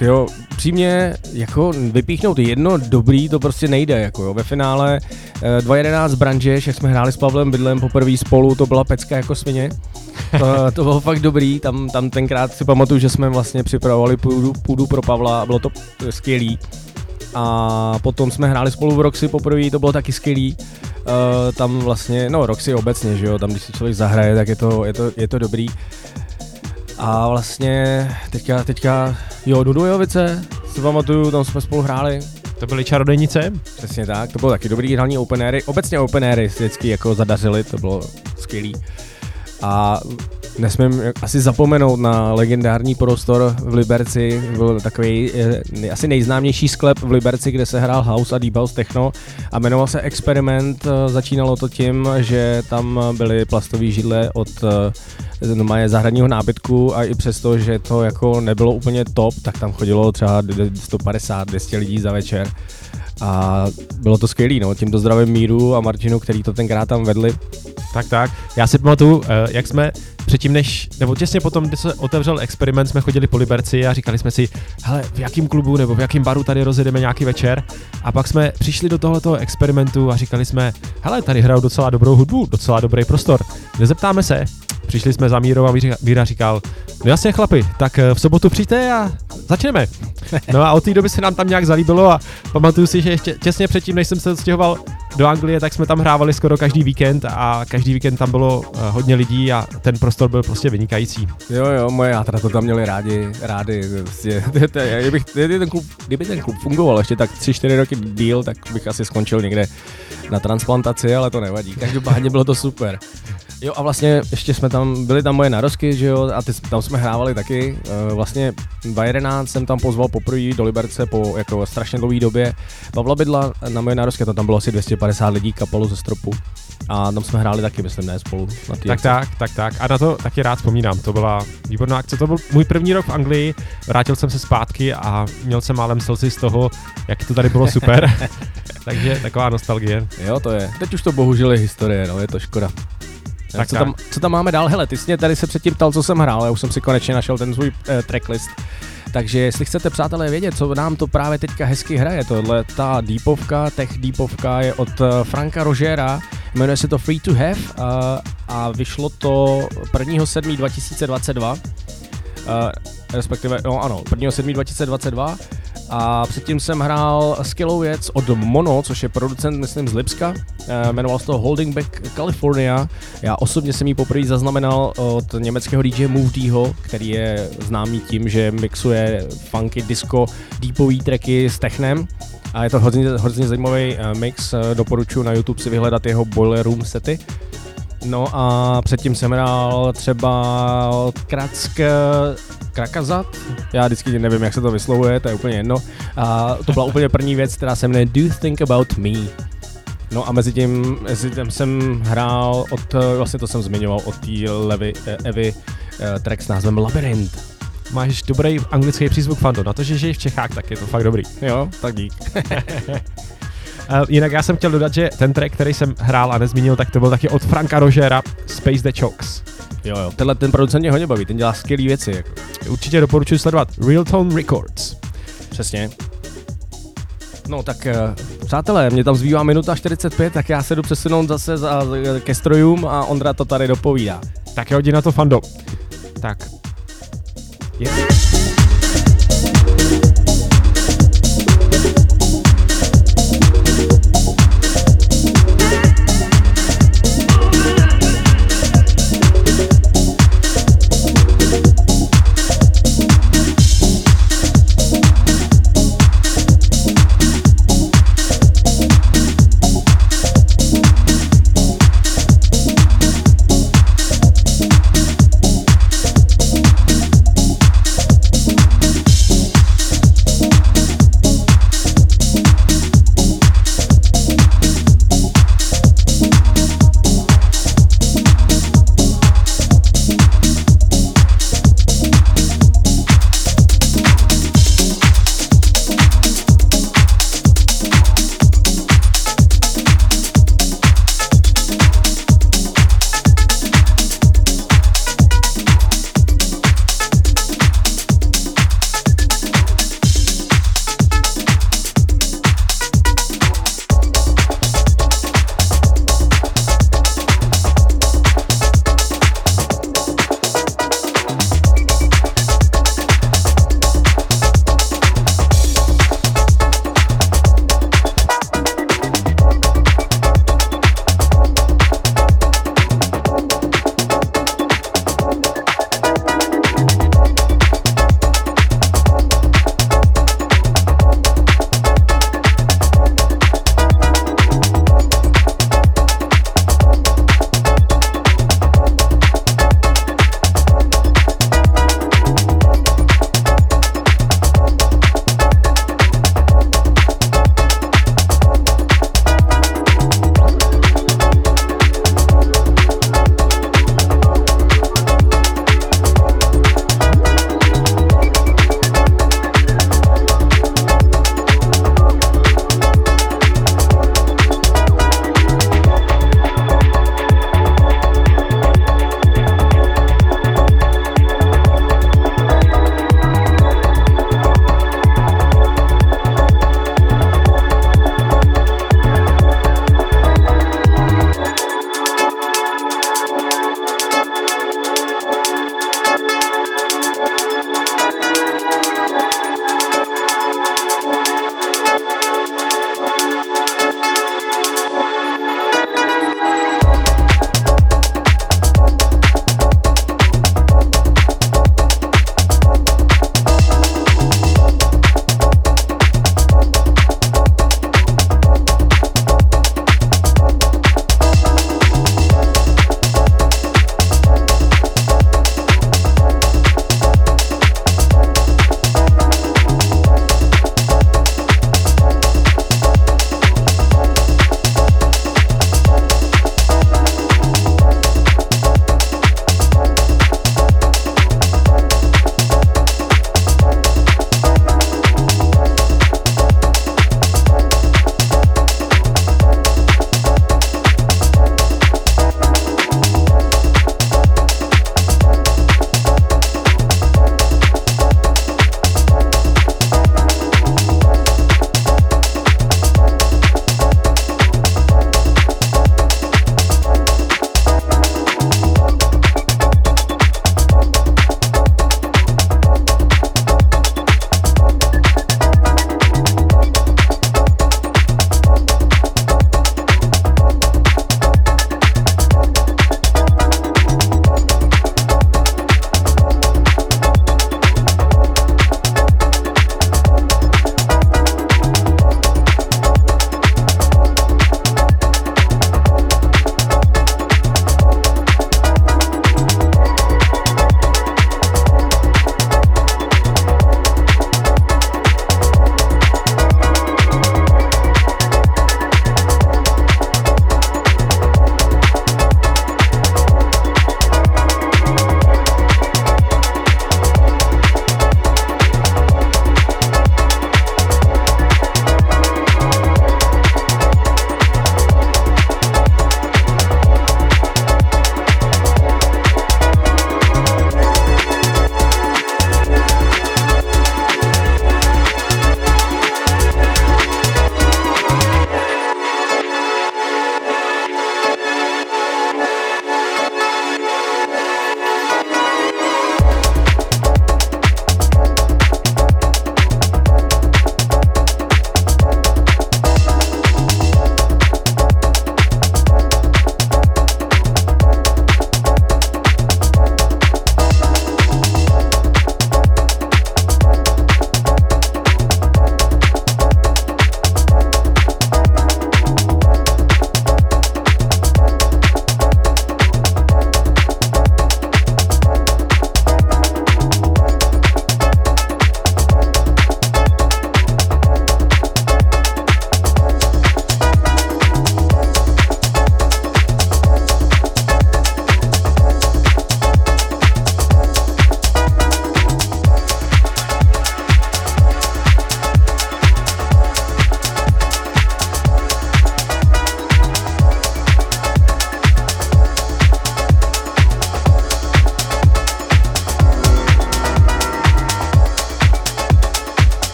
jo, přímě jako vypíchnout jedno dobrý, to prostě nejde, jako jo, ve finále eh, 2.11 branže, jak jsme hráli s Pavlem Bydlem poprvé spolu, to byla pecka jako svině, to, to bylo fakt dobrý, tam, tam tenkrát si pamatuju, že jsme vlastně připravovali půdu, půdu pro Pavla a bylo to skvělý a potom jsme hráli spolu v Roxy poprvé, to bylo taky skvělý. Uh, tam vlastně, no Roxy obecně, že jo, tam když si člověk zahraje, tak je to, je to, je to dobrý. A vlastně teďka, teďka, jo, Dudujovice, si pamatuju, tam jsme spolu hráli, To byly čarodejnice? Přesně tak, to bylo taky dobrý hraní open airy. Obecně open airy vždycky jako zadařili, to bylo skvělý. A nesmím asi zapomenout na legendární prostor v Liberci, byl takový eh, asi nejznámější sklep v Liberci, kde se hrál house a deep house techno a jmenoval se Experiment. Eh, Začínalo to tím, že tam byly plastové židle od eh, normálně zahradního nábytku a i přesto, že to jako nebylo úplně top, tak tam chodilo třeba 150-200 lidí za večer. A bylo to skvělý, no, tímto zdravím Míru a Martinu, který to tenkrát tam vedli. Tak, tak. Já si pamatuju, eh, jak jsme předtím než, nebo těsně potom, kdy se otevřel experiment, jsme chodili po Liberci a říkali jsme si, hele, v jakém klubu nebo v jakém baru tady rozjedeme nějaký večer. A pak jsme přišli do tohoto experimentu a říkali jsme, hele, tady hrajou docela dobrou hudbu, docela dobrý prostor. Nezeptáme se. Přišli jsme za Mírou a Míra říkal, no jasně chlapi, tak eh, v sobotu přijďte a začneme. No a od té doby se nám tam nějak zalíbilo a pamatuju si, že ještě těsně předtím, než jsem se odstěhoval do Anglie, tak jsme tam hrávali skoro každý víkend a každý víkend tam bylo eh, hodně lidí a ten prostor byl prostě vynikající. Jo, jo, moje játra to tam měli rádi, rádi. Prostě, ten klub, kdyby ten klub fungoval ještě tak 3-4 roky díl, tak bych asi skončil někde na transplantaci, ale to nevadí. Každopádně bylo to super. Jo a vlastně ještě jsme tam, byly tam moje narozky, že jo, a ty, tam jsme hrávali taky. Eh, Vlastně 2011 jsem tam pozval poprvé do Liberce po jako strašně dlouhé době Pavla Bydla na moje narozky, to tam bylo asi 250 lidí kapelu ze stropu. A tam jsme hráli taky, myslím, ne spolu. Na Tak, tak, tak, tak. A na to taky rád vzpomínám. To byla výborná akce. To byl můj první rok v Anglii. Vrátil jsem se zpátky a měl jsem málem slzy z toho, jak to tady bylo super. Takže taková nostalgie. Jo, to je. Teď už to bohužel je historie, no, je to škoda. Tak Tak co, tak. tam, co tam máme dál? Hele, ty jsi mě tady se předtím ptal, co jsem hrál, já už jsem si konečně našel ten svůj eh, tracklist. Takže jestli chcete, přátelé, vědět, co nám to právě teďka hezky hraje, tohle ta deepovka, tech deepovka je od eh, Franka Rogera, jmenuje se to Free to Have a, a vyšlo to 1.7.2022, eh, respektive, no ano, 1.7.2022 a předtím jsem hrál skvělou věc od Mono, což je producent, myslím, z Lipska, eh, jmenoval se to Holding Back California. Já osobně jsem ji poprvé zaznamenal od německého DJ Move Dho, který je známý tím, že mixuje funky, disco, deepový tracky s technem. A je to hodně, hodně zajímavý eh, mix, eh, doporučuji na YouTube si vyhledat jeho Boiler Room sety. No a předtím jsem hrál třeba Kratsk Krakazat, já vždycky nevím, jak se to vyslovuje, to je úplně jedno. A to byla úplně první věc, která se jmenuje Do You Think About Me. No a mezi tím, mezi tím jsem hrál od, vlastně to jsem zmiňoval, od té Levy, eh, Evy eh, track s názvem Labyrinth. Máš dobrý anglický přízvuk Fando. Na to, že žiješ v Čechách, tak je to fakt dobrý. Jo, tak dík. Uh, jinak já jsem chtěl dodat, že ten track, který jsem hrál a nezmínil, tak to byl taky od Franka Rogera, Space the Chokes. Jo, jo. Tenhle ten producent mě hodně baví, ten dělá skvělé věci. Jako. Určitě doporučuji sledovat Real Tone Records. Přesně. No tak eh, přátelé, mě tam zbývá minuta 45, tak já se jdu přesunout zase za, ke strojům a Ondra to tady dopovídá. Tak jo, jdi na to Fando. Tak. Je.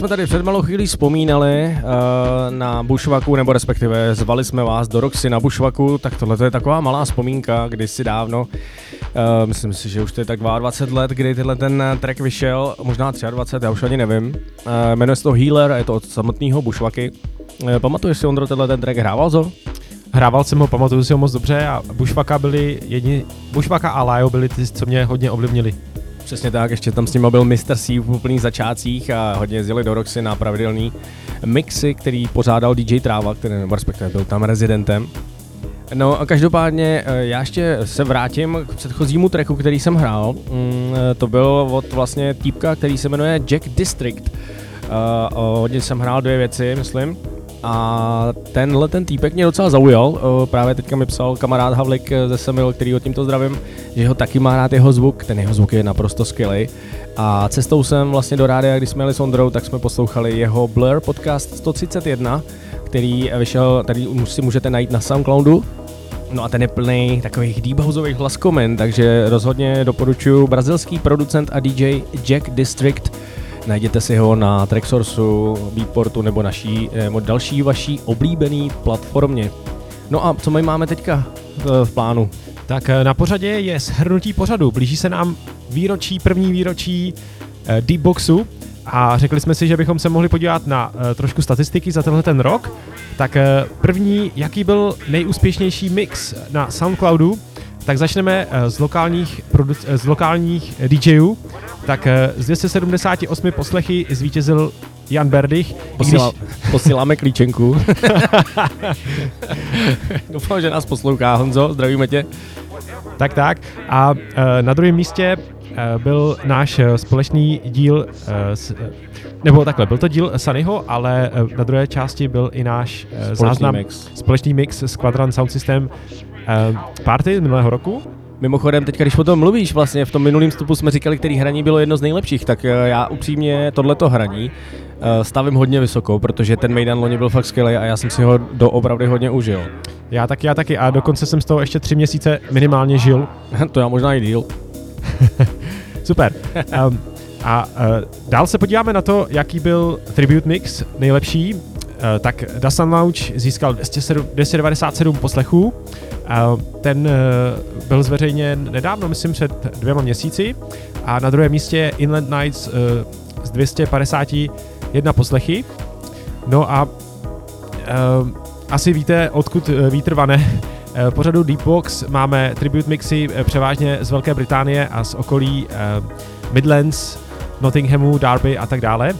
Jsme tady před malou chvílí vzpomínali uh, na Bushwaku, nebo respektive zvali jsme vás do Roxy na Bushwaku, tak tohle je taková malá vzpomínka, kdysi dávno, uh, myslím si, že už to je tak 22 let, kdy tenhle ten track vyšel, možná 23, já už ani nevím. Uh, jmenuje se to Healer a je to od samotného Bushwaky. Uh, pamatuješ si, Ondro, tenhle ten track hrával zo? Hrával jsem ho, pamatuju si ho moc dobře a Bushwaka byli jedni, Bushwaka a Lajo byli ty, co mě hodně ovlivnili. Přesně tak, ještě tam s nima byl Mr. C v úplných začátcích a hodně jezdili do Roxy na pravidelný mixy, který pořádal DJ Tráva, který nebo respektive byl tam rezidentem. No a každopádně eh, já ještě se vrátím k předchozímu tracku, který jsem hrál. Mm, eh, To byl od vlastně týpka, který se jmenuje Jack District. Uh, hodně jsem hrál dvě věci, myslím. A tenhle ten týpek mě docela zaujal. Uh, právě teďka mi psal kamarád Havlik eh, ze Semil, který ho tímto zdravím, že ho taky má rád jeho zvuk. Ten jeho zvuk je naprosto skvělý. A cestou jsem vlastně do rádia, když jsme jeli s Ondrou, tak jsme poslouchali jeho Blur podcast 131, který vyšel, tady si můžete najít na Soundcloudu. No a ten je plný takových deep hlaskomen, takže rozhodně doporučuji brazilský producent a DJ Jack District. Najděte si ho na Tracksourceu, Beatportu nebo naší, nebo další vaší oblíbený platformě. No a co my máme teďka v, v plánu? Tak eh, na pořadě je shrnutí pořadu. Blíží se nám výročí, první výročí eh, Deepboxu a řekli jsme si, že bychom se mohli podívat na eh, trošku statistiky za tenhle ten rok. Tak eh, první, jaký byl nejúspěšnější mix na Soundcloudu, tak začneme eh, z lokálních, eh, z lokálních eh, DJů. Tak z 278 poslechy zvítězil Jan Berdych. Posílá, posíláme klíčenku. Doufám, že nás poslouchá Honzo, zdravíme tě. Tak, tak. A na druhém místě byl náš společný díl, nebo takhle, byl to díl Sunnyho, ale na druhé části byl i náš Společný záznam, mix. společný mix s Quadrant Sound System party z minulého roku. Mimochodem, teď když o tom mluvíš, vlastně v tom minulém vstupu jsme říkali, který hraní bylo jedno z nejlepších, tak eh, já upřímně tohleto hraní eh, stavím hodně vysoko, protože ten Mejdan loni byl fakt skvělý a já jsem si ho doopravdy hodně užil. Já taky, já taky. A dokonce jsem z toho ještě tři měsíce minimálně žil. to já možná i díl. Super. Um, a uh, dál se podíváme na to, jaký byl Tribute Mix nejlepší. Uh, tak Dasan Lounge získal 207, 297 poslechů. Uh, ten uh, byl zveřejněn nedávno, myslím před dvěma měsíci. A na druhém místě je Inland Nights z 251 poslechy. No a asi víte, odkud vítr vane. Eh, pořadu Deepbox máme tribute mixy eh, převážně z Velké Británie a z okolí eh, Midlands, Nottinghamu, Derby a tak dále.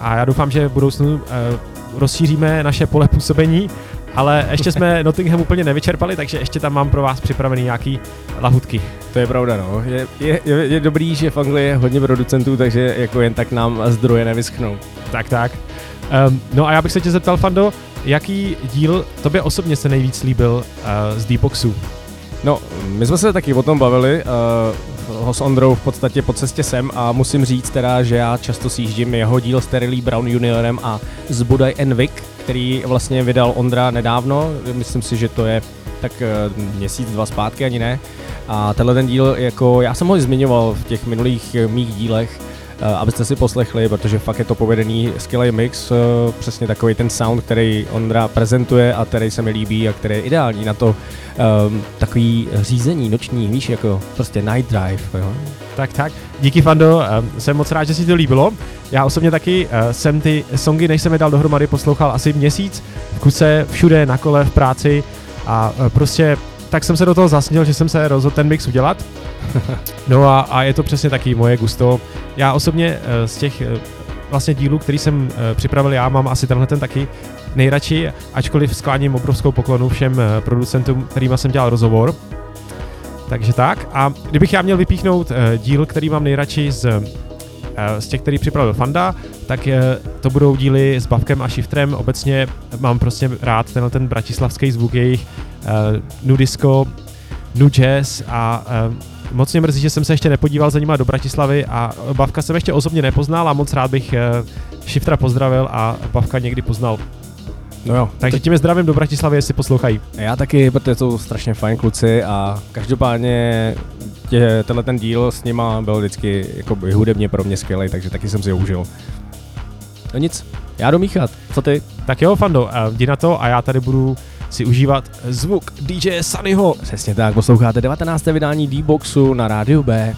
A já doufám, že v budoucnu eh, rozšíříme naše pole působení, ale ještě jsme Nottingham úplně nevyčerpali, takže ještě tam mám pro vás připravený nějaký lahutky. To je pravda, no. Je, je, je, je dobrý, že v Anglii je hodně producentů, takže jako jen tak nám zdroje nevyschnou. Tak, tak. Um, no a já bych se tě zeptal, Fando, jaký díl tobě osobně se nejvíc líbil uh, z Deepboxu? No, my jsme se taky o tom bavili, uh, ho s Ondrou v podstatě po cestě sem a musím říct teda, že já často sjíždím jeho díl s Terry Lee Brown juniorem a s Budaj Envik, který vlastně vydal Ondra nedávno, myslím si, že to je tak uh, měsíc, dva zpátky, ani ne. A tenhle ten díl, jako já jsem ho zmiňoval v těch minulých eh, mých dílech, eh, abyste si poslechli, protože fakt je to povedený skvělý mix, eh, přesně takový ten sound, který Ondra prezentuje a který se mi líbí a který je ideální na to um, takový řízení noční, víš, jako prostě night drive, jo. Tak, tak. Díky, Fando, um, jsem moc rád, že si to líbilo. Já osobně taky uh, jsem ty songy, než jsem je dal dohromady, poslouchal asi měsíc v kuse, všude, na kole, v práci a prostě tak jsem se do toho zasnil, že jsem se rozhodl ten mix udělat. No a, a je to přesně taky moje gusto. Já osobně uh, z těch uh, vlastně dílů, který jsem uh, připravil já, mám asi tenhle ten taky nejradši, ačkoliv skláním obrovskou poklonu všem producentům, kterýma jsem dělal rozhovor. Takže tak. A kdybych já měl vypíchnout díl, který mám nejradši z, z těch, který připravil Fanda, tak uh, to budou díly s Bavkem a Shiftrem. Obecně mám prostě rád tenhle ten bratislavský zvuk jejich uh, nu disco, nu jazz a moc mě mrzí, že jsem se ještě nepodíval za nima do Bratislavy a Bavka jsem ještě osobně nepoznal a moc rád bych Shiftra pozdravil a Bavka někdy poznal. No jo, Takže tím je zdravím do Bratislavy, jestli poslouchají. Já taky, protože jsou strašně fajn kluci a každopádně tě, tenhle ten díl s nima byl vždycky jako hudebně pro mě skvělý, takže taky jsem si ho užil. No nic, já jdu míchat. Co ty? Tak jo, Fando, eh, jdi na to a já tady budu si užívat zvuk DJ Sunnyho. Přesně tak, posloucháte 19. vydání D-Boxu na rádiu B.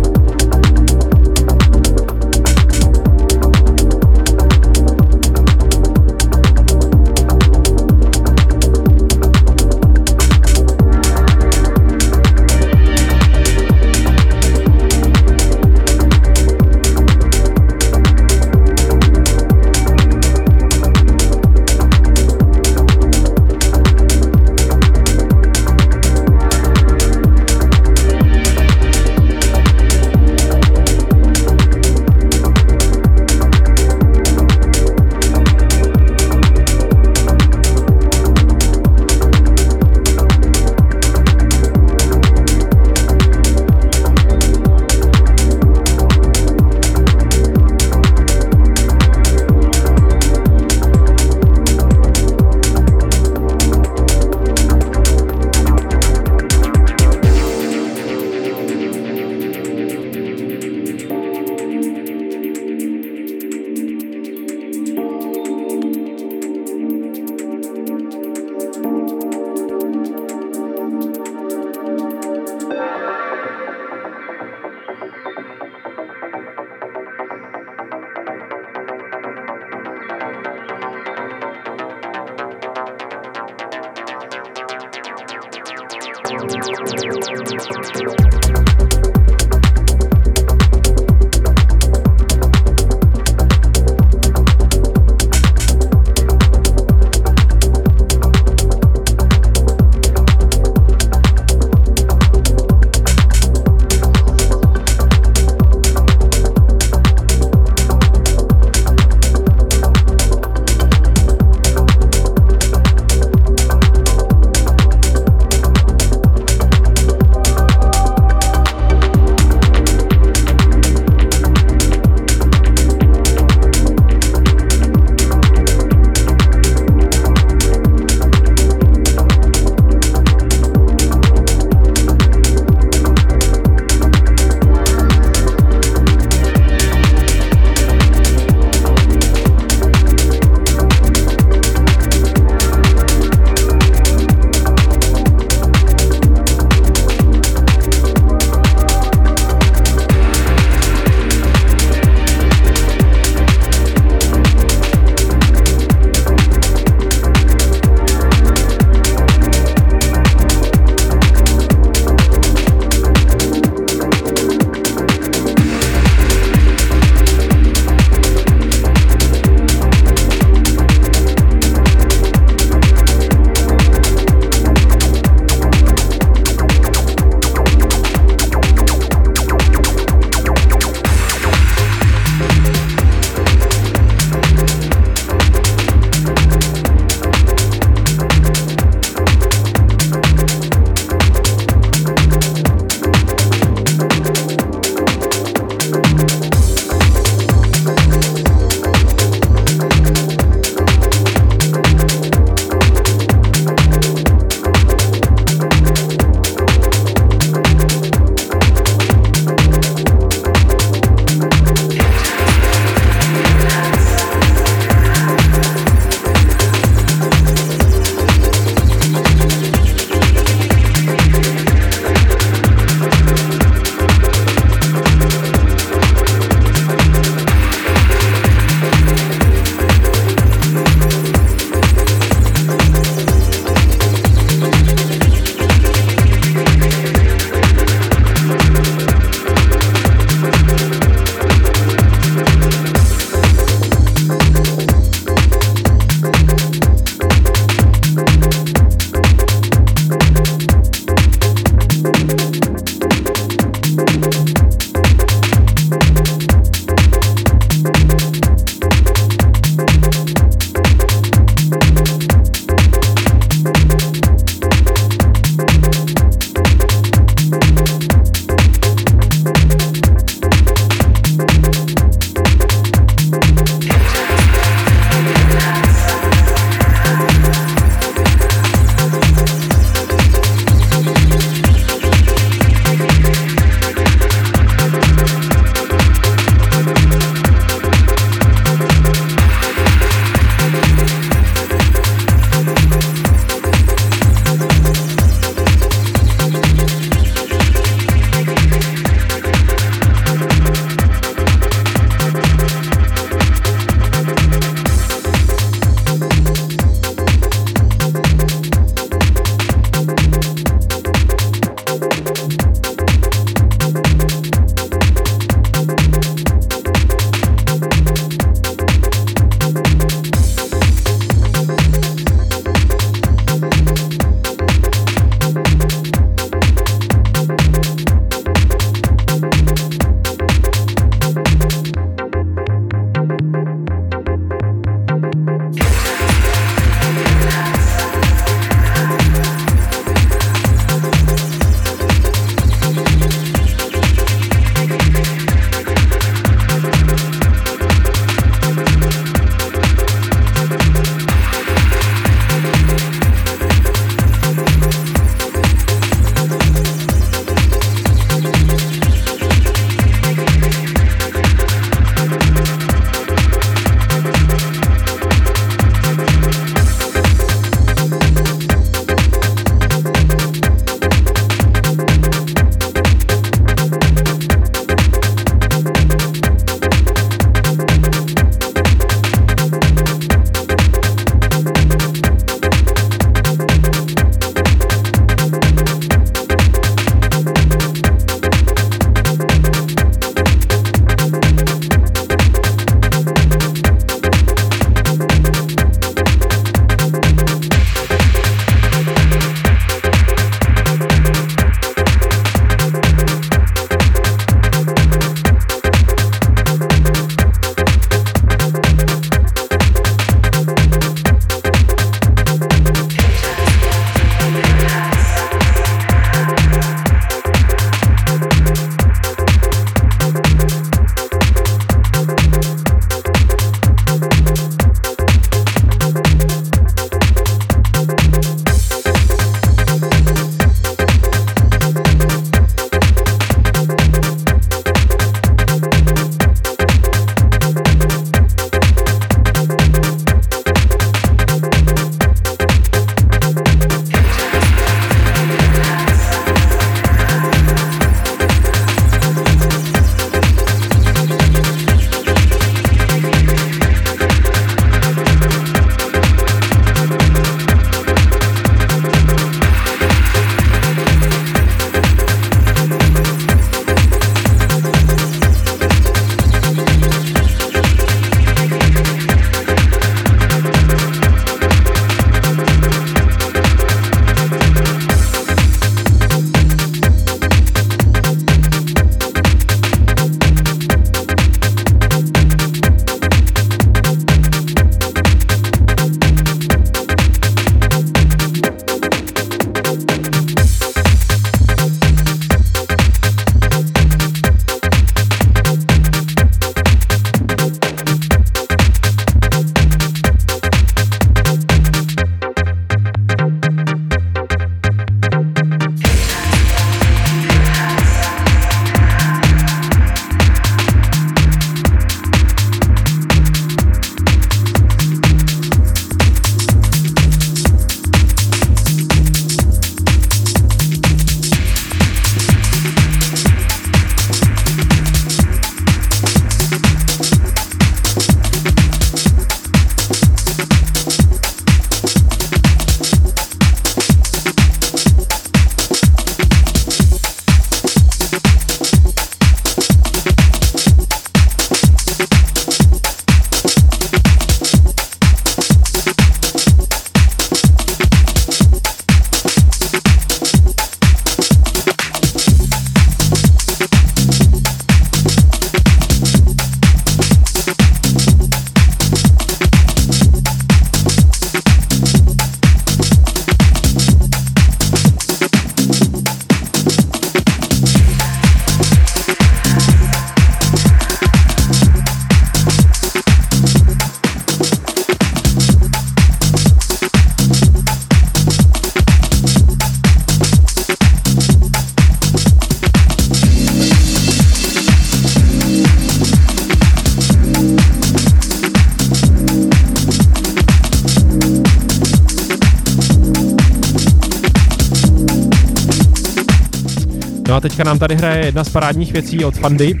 teďka nám tady hraje jedna z parádních věcí od Fandy.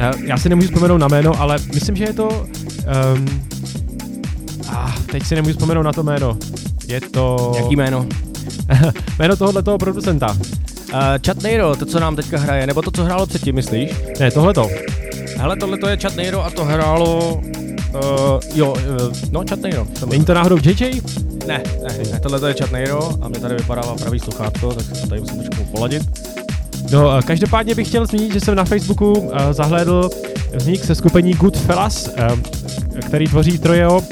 Eh, Já si nemůžu vzpomenout na jméno, ale myslím, že je to... Um, ah, teď si nemůžu vzpomenout na to jméno. Je to... Jaký jméno? jméno tohoto producenta. Uh, Chat Neiro, to, co nám teďka hraje, nebo to, co hrálo předtím, myslíš? Ne, tohleto. Hele, tohle to je Chat Neiro a to hrálo... Uh, jo, uh, no, Chat Neiro. to. Není to náhodou JJ? Ne, ne, ne, tohle to je Chat Neiro a mě tady vypadává pravý sluchátko, tak se tady musím trošku poladit. No, eh, každopádně bych chtěl zmínit, že jsem na Facebooku uh, zahlédl vznik se skupení Goodfellas, uh, který tvoří trio uh,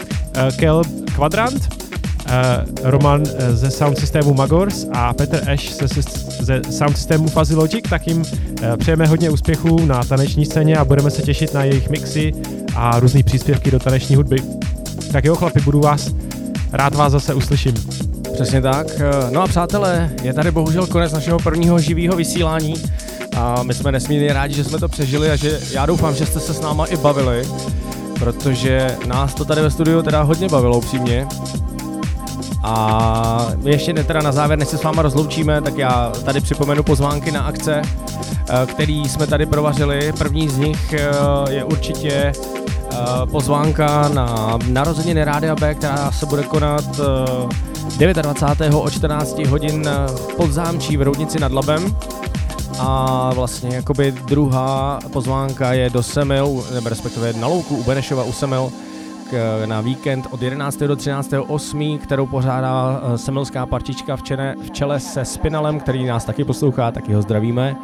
Kel Quadrant, uh, Roman ze sound systému Magors a Petr Ash ze, ze sound systému Fuzzy Logic, tak jim uh, přejeme hodně úspěchů na taneční scéně a budeme se těšit na jejich mixy a různé příspěvky do taneční hudby. Tak jo, chlapi, budu vás, rád vás zase uslyším. Přesně tak. No a přátelé, je tady bohužel konec našeho prvního živého vysílání a my jsme nesmírně rádi, že jsme to přežili a že já doufám, že jste se s náma i bavili, protože nás to tady ve studiu teda hodně bavilo upřímně. A ještě ne, teda na závěr, než se s váma rozloučíme, tak já tady připomenu pozvánky na akce, eh, který jsme tady provařili. První z nich eh, je určitě pozvánka na narozeniny Rádia B, která se bude konat eh, 29. o 14 hodin eh, v Podzámčí v Roudnici nad Labem. A vlastně jakoby druhá pozvánka je do Semil, nebo respektive na louku u Benešova u Semil, k, na víkend od 11. do 13. 8., kterou pořádá eh, semilská partička v, čene, v čele se Spinalem, který nás taky poslouchá, taky ho zdravíme.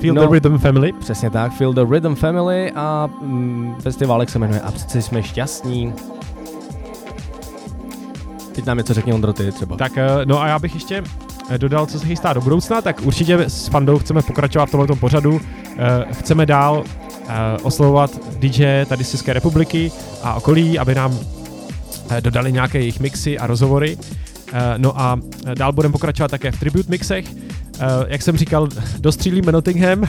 Feel No. the Rhythm Family. Přesně tak, Feel the Rhythm Family a mm, festiválek se jmenuje A přece jsme šťastní. Teď nám něco řekni Ondro ty třeba. Tak, eh, no a já bych ještě eh, dodal, co se chystá do budoucna, tak určitě s Fandou chceme pokračovat v tomto pořadu. Eh, Chceme dál oslovovat DJ tady z České republiky a okolí, aby nám dodali nějaké jejich mixy a rozhovory. No a dál budeme pokračovat také v tribute mixech. Eh, Jak jsem říkal, dostřílíme Nottingham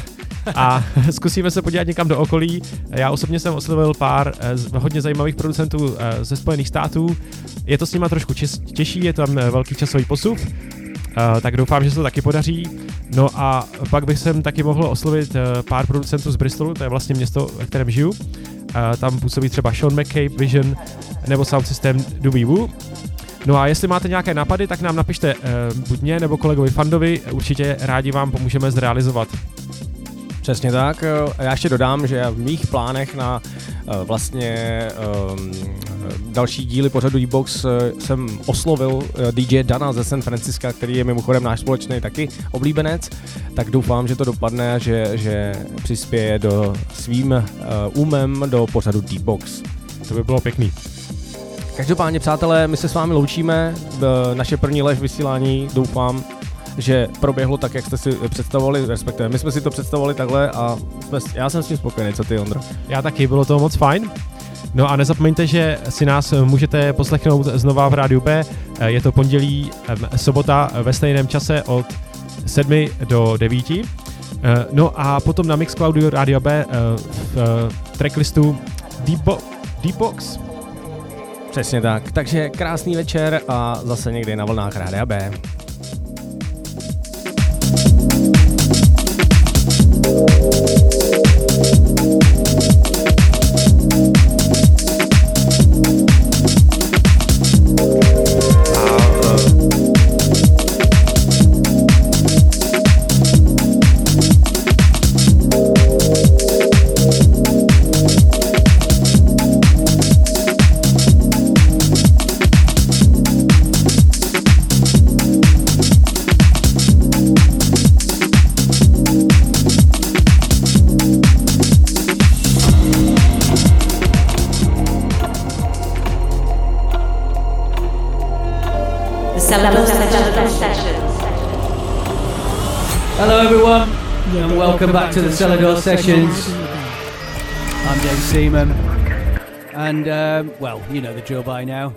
a zkusíme se podívat někam do okolí. Já osobně jsem oslovil pár eh, hodně zajímavých producentů eh, ze Spojených států. Je to s nima trošku těžší, je tam velký časový posuv, eh, tak doufám, že se to taky podaří. No a pak bych sem taky mohl oslovit pár producentů z Bristolu, to je vlastně město, ve kterém žiju. Tam působí třeba Sean McCabe, Vision nebo Sound System Woo. No a jestli máte nějaké nápady, tak nám napište eh, buď mě nebo kolegovi Fandovi, určitě rádi vám pomůžeme zrealizovat. Přesně tak. eh, já ještě dodám, že v mých plánech na eh, vlastně um, další díly pořadu D-Box jsem oslovil DJ Dana ze San Francisca, který je mimochodem náš společný taky oblíbenec, tak doufám, že to dopadne a že, že přispěje do svým uh, úmem do pořadu D-Box. To by bylo pěkný. Každopádně, přátelé, my se s vámi loučíme. V naše první lež vysílání doufám, že proběhlo tak, jak jste si představovali, respektive my jsme si to představovali takhle a jsme, já jsem s tím spokojený, co ty, Ondro? Já taky, bylo to moc fajn. No a nezapomeňte, že si nás můžete poslechnout znova v Rádiu B. Eh, Je to pondělí, sobota ve stejném čase od 7 do 9. Eh, No a potom na Mixcloudu Rádio B eh, v eh, tracklistu Deepbo- Deepbox. Přesně tak. Takže krásný večer a zase někdy na vlnách Rádia B. The welcome back to the Celador Sessions. I'm Dave Seaman, and um, well, you know the drill by now.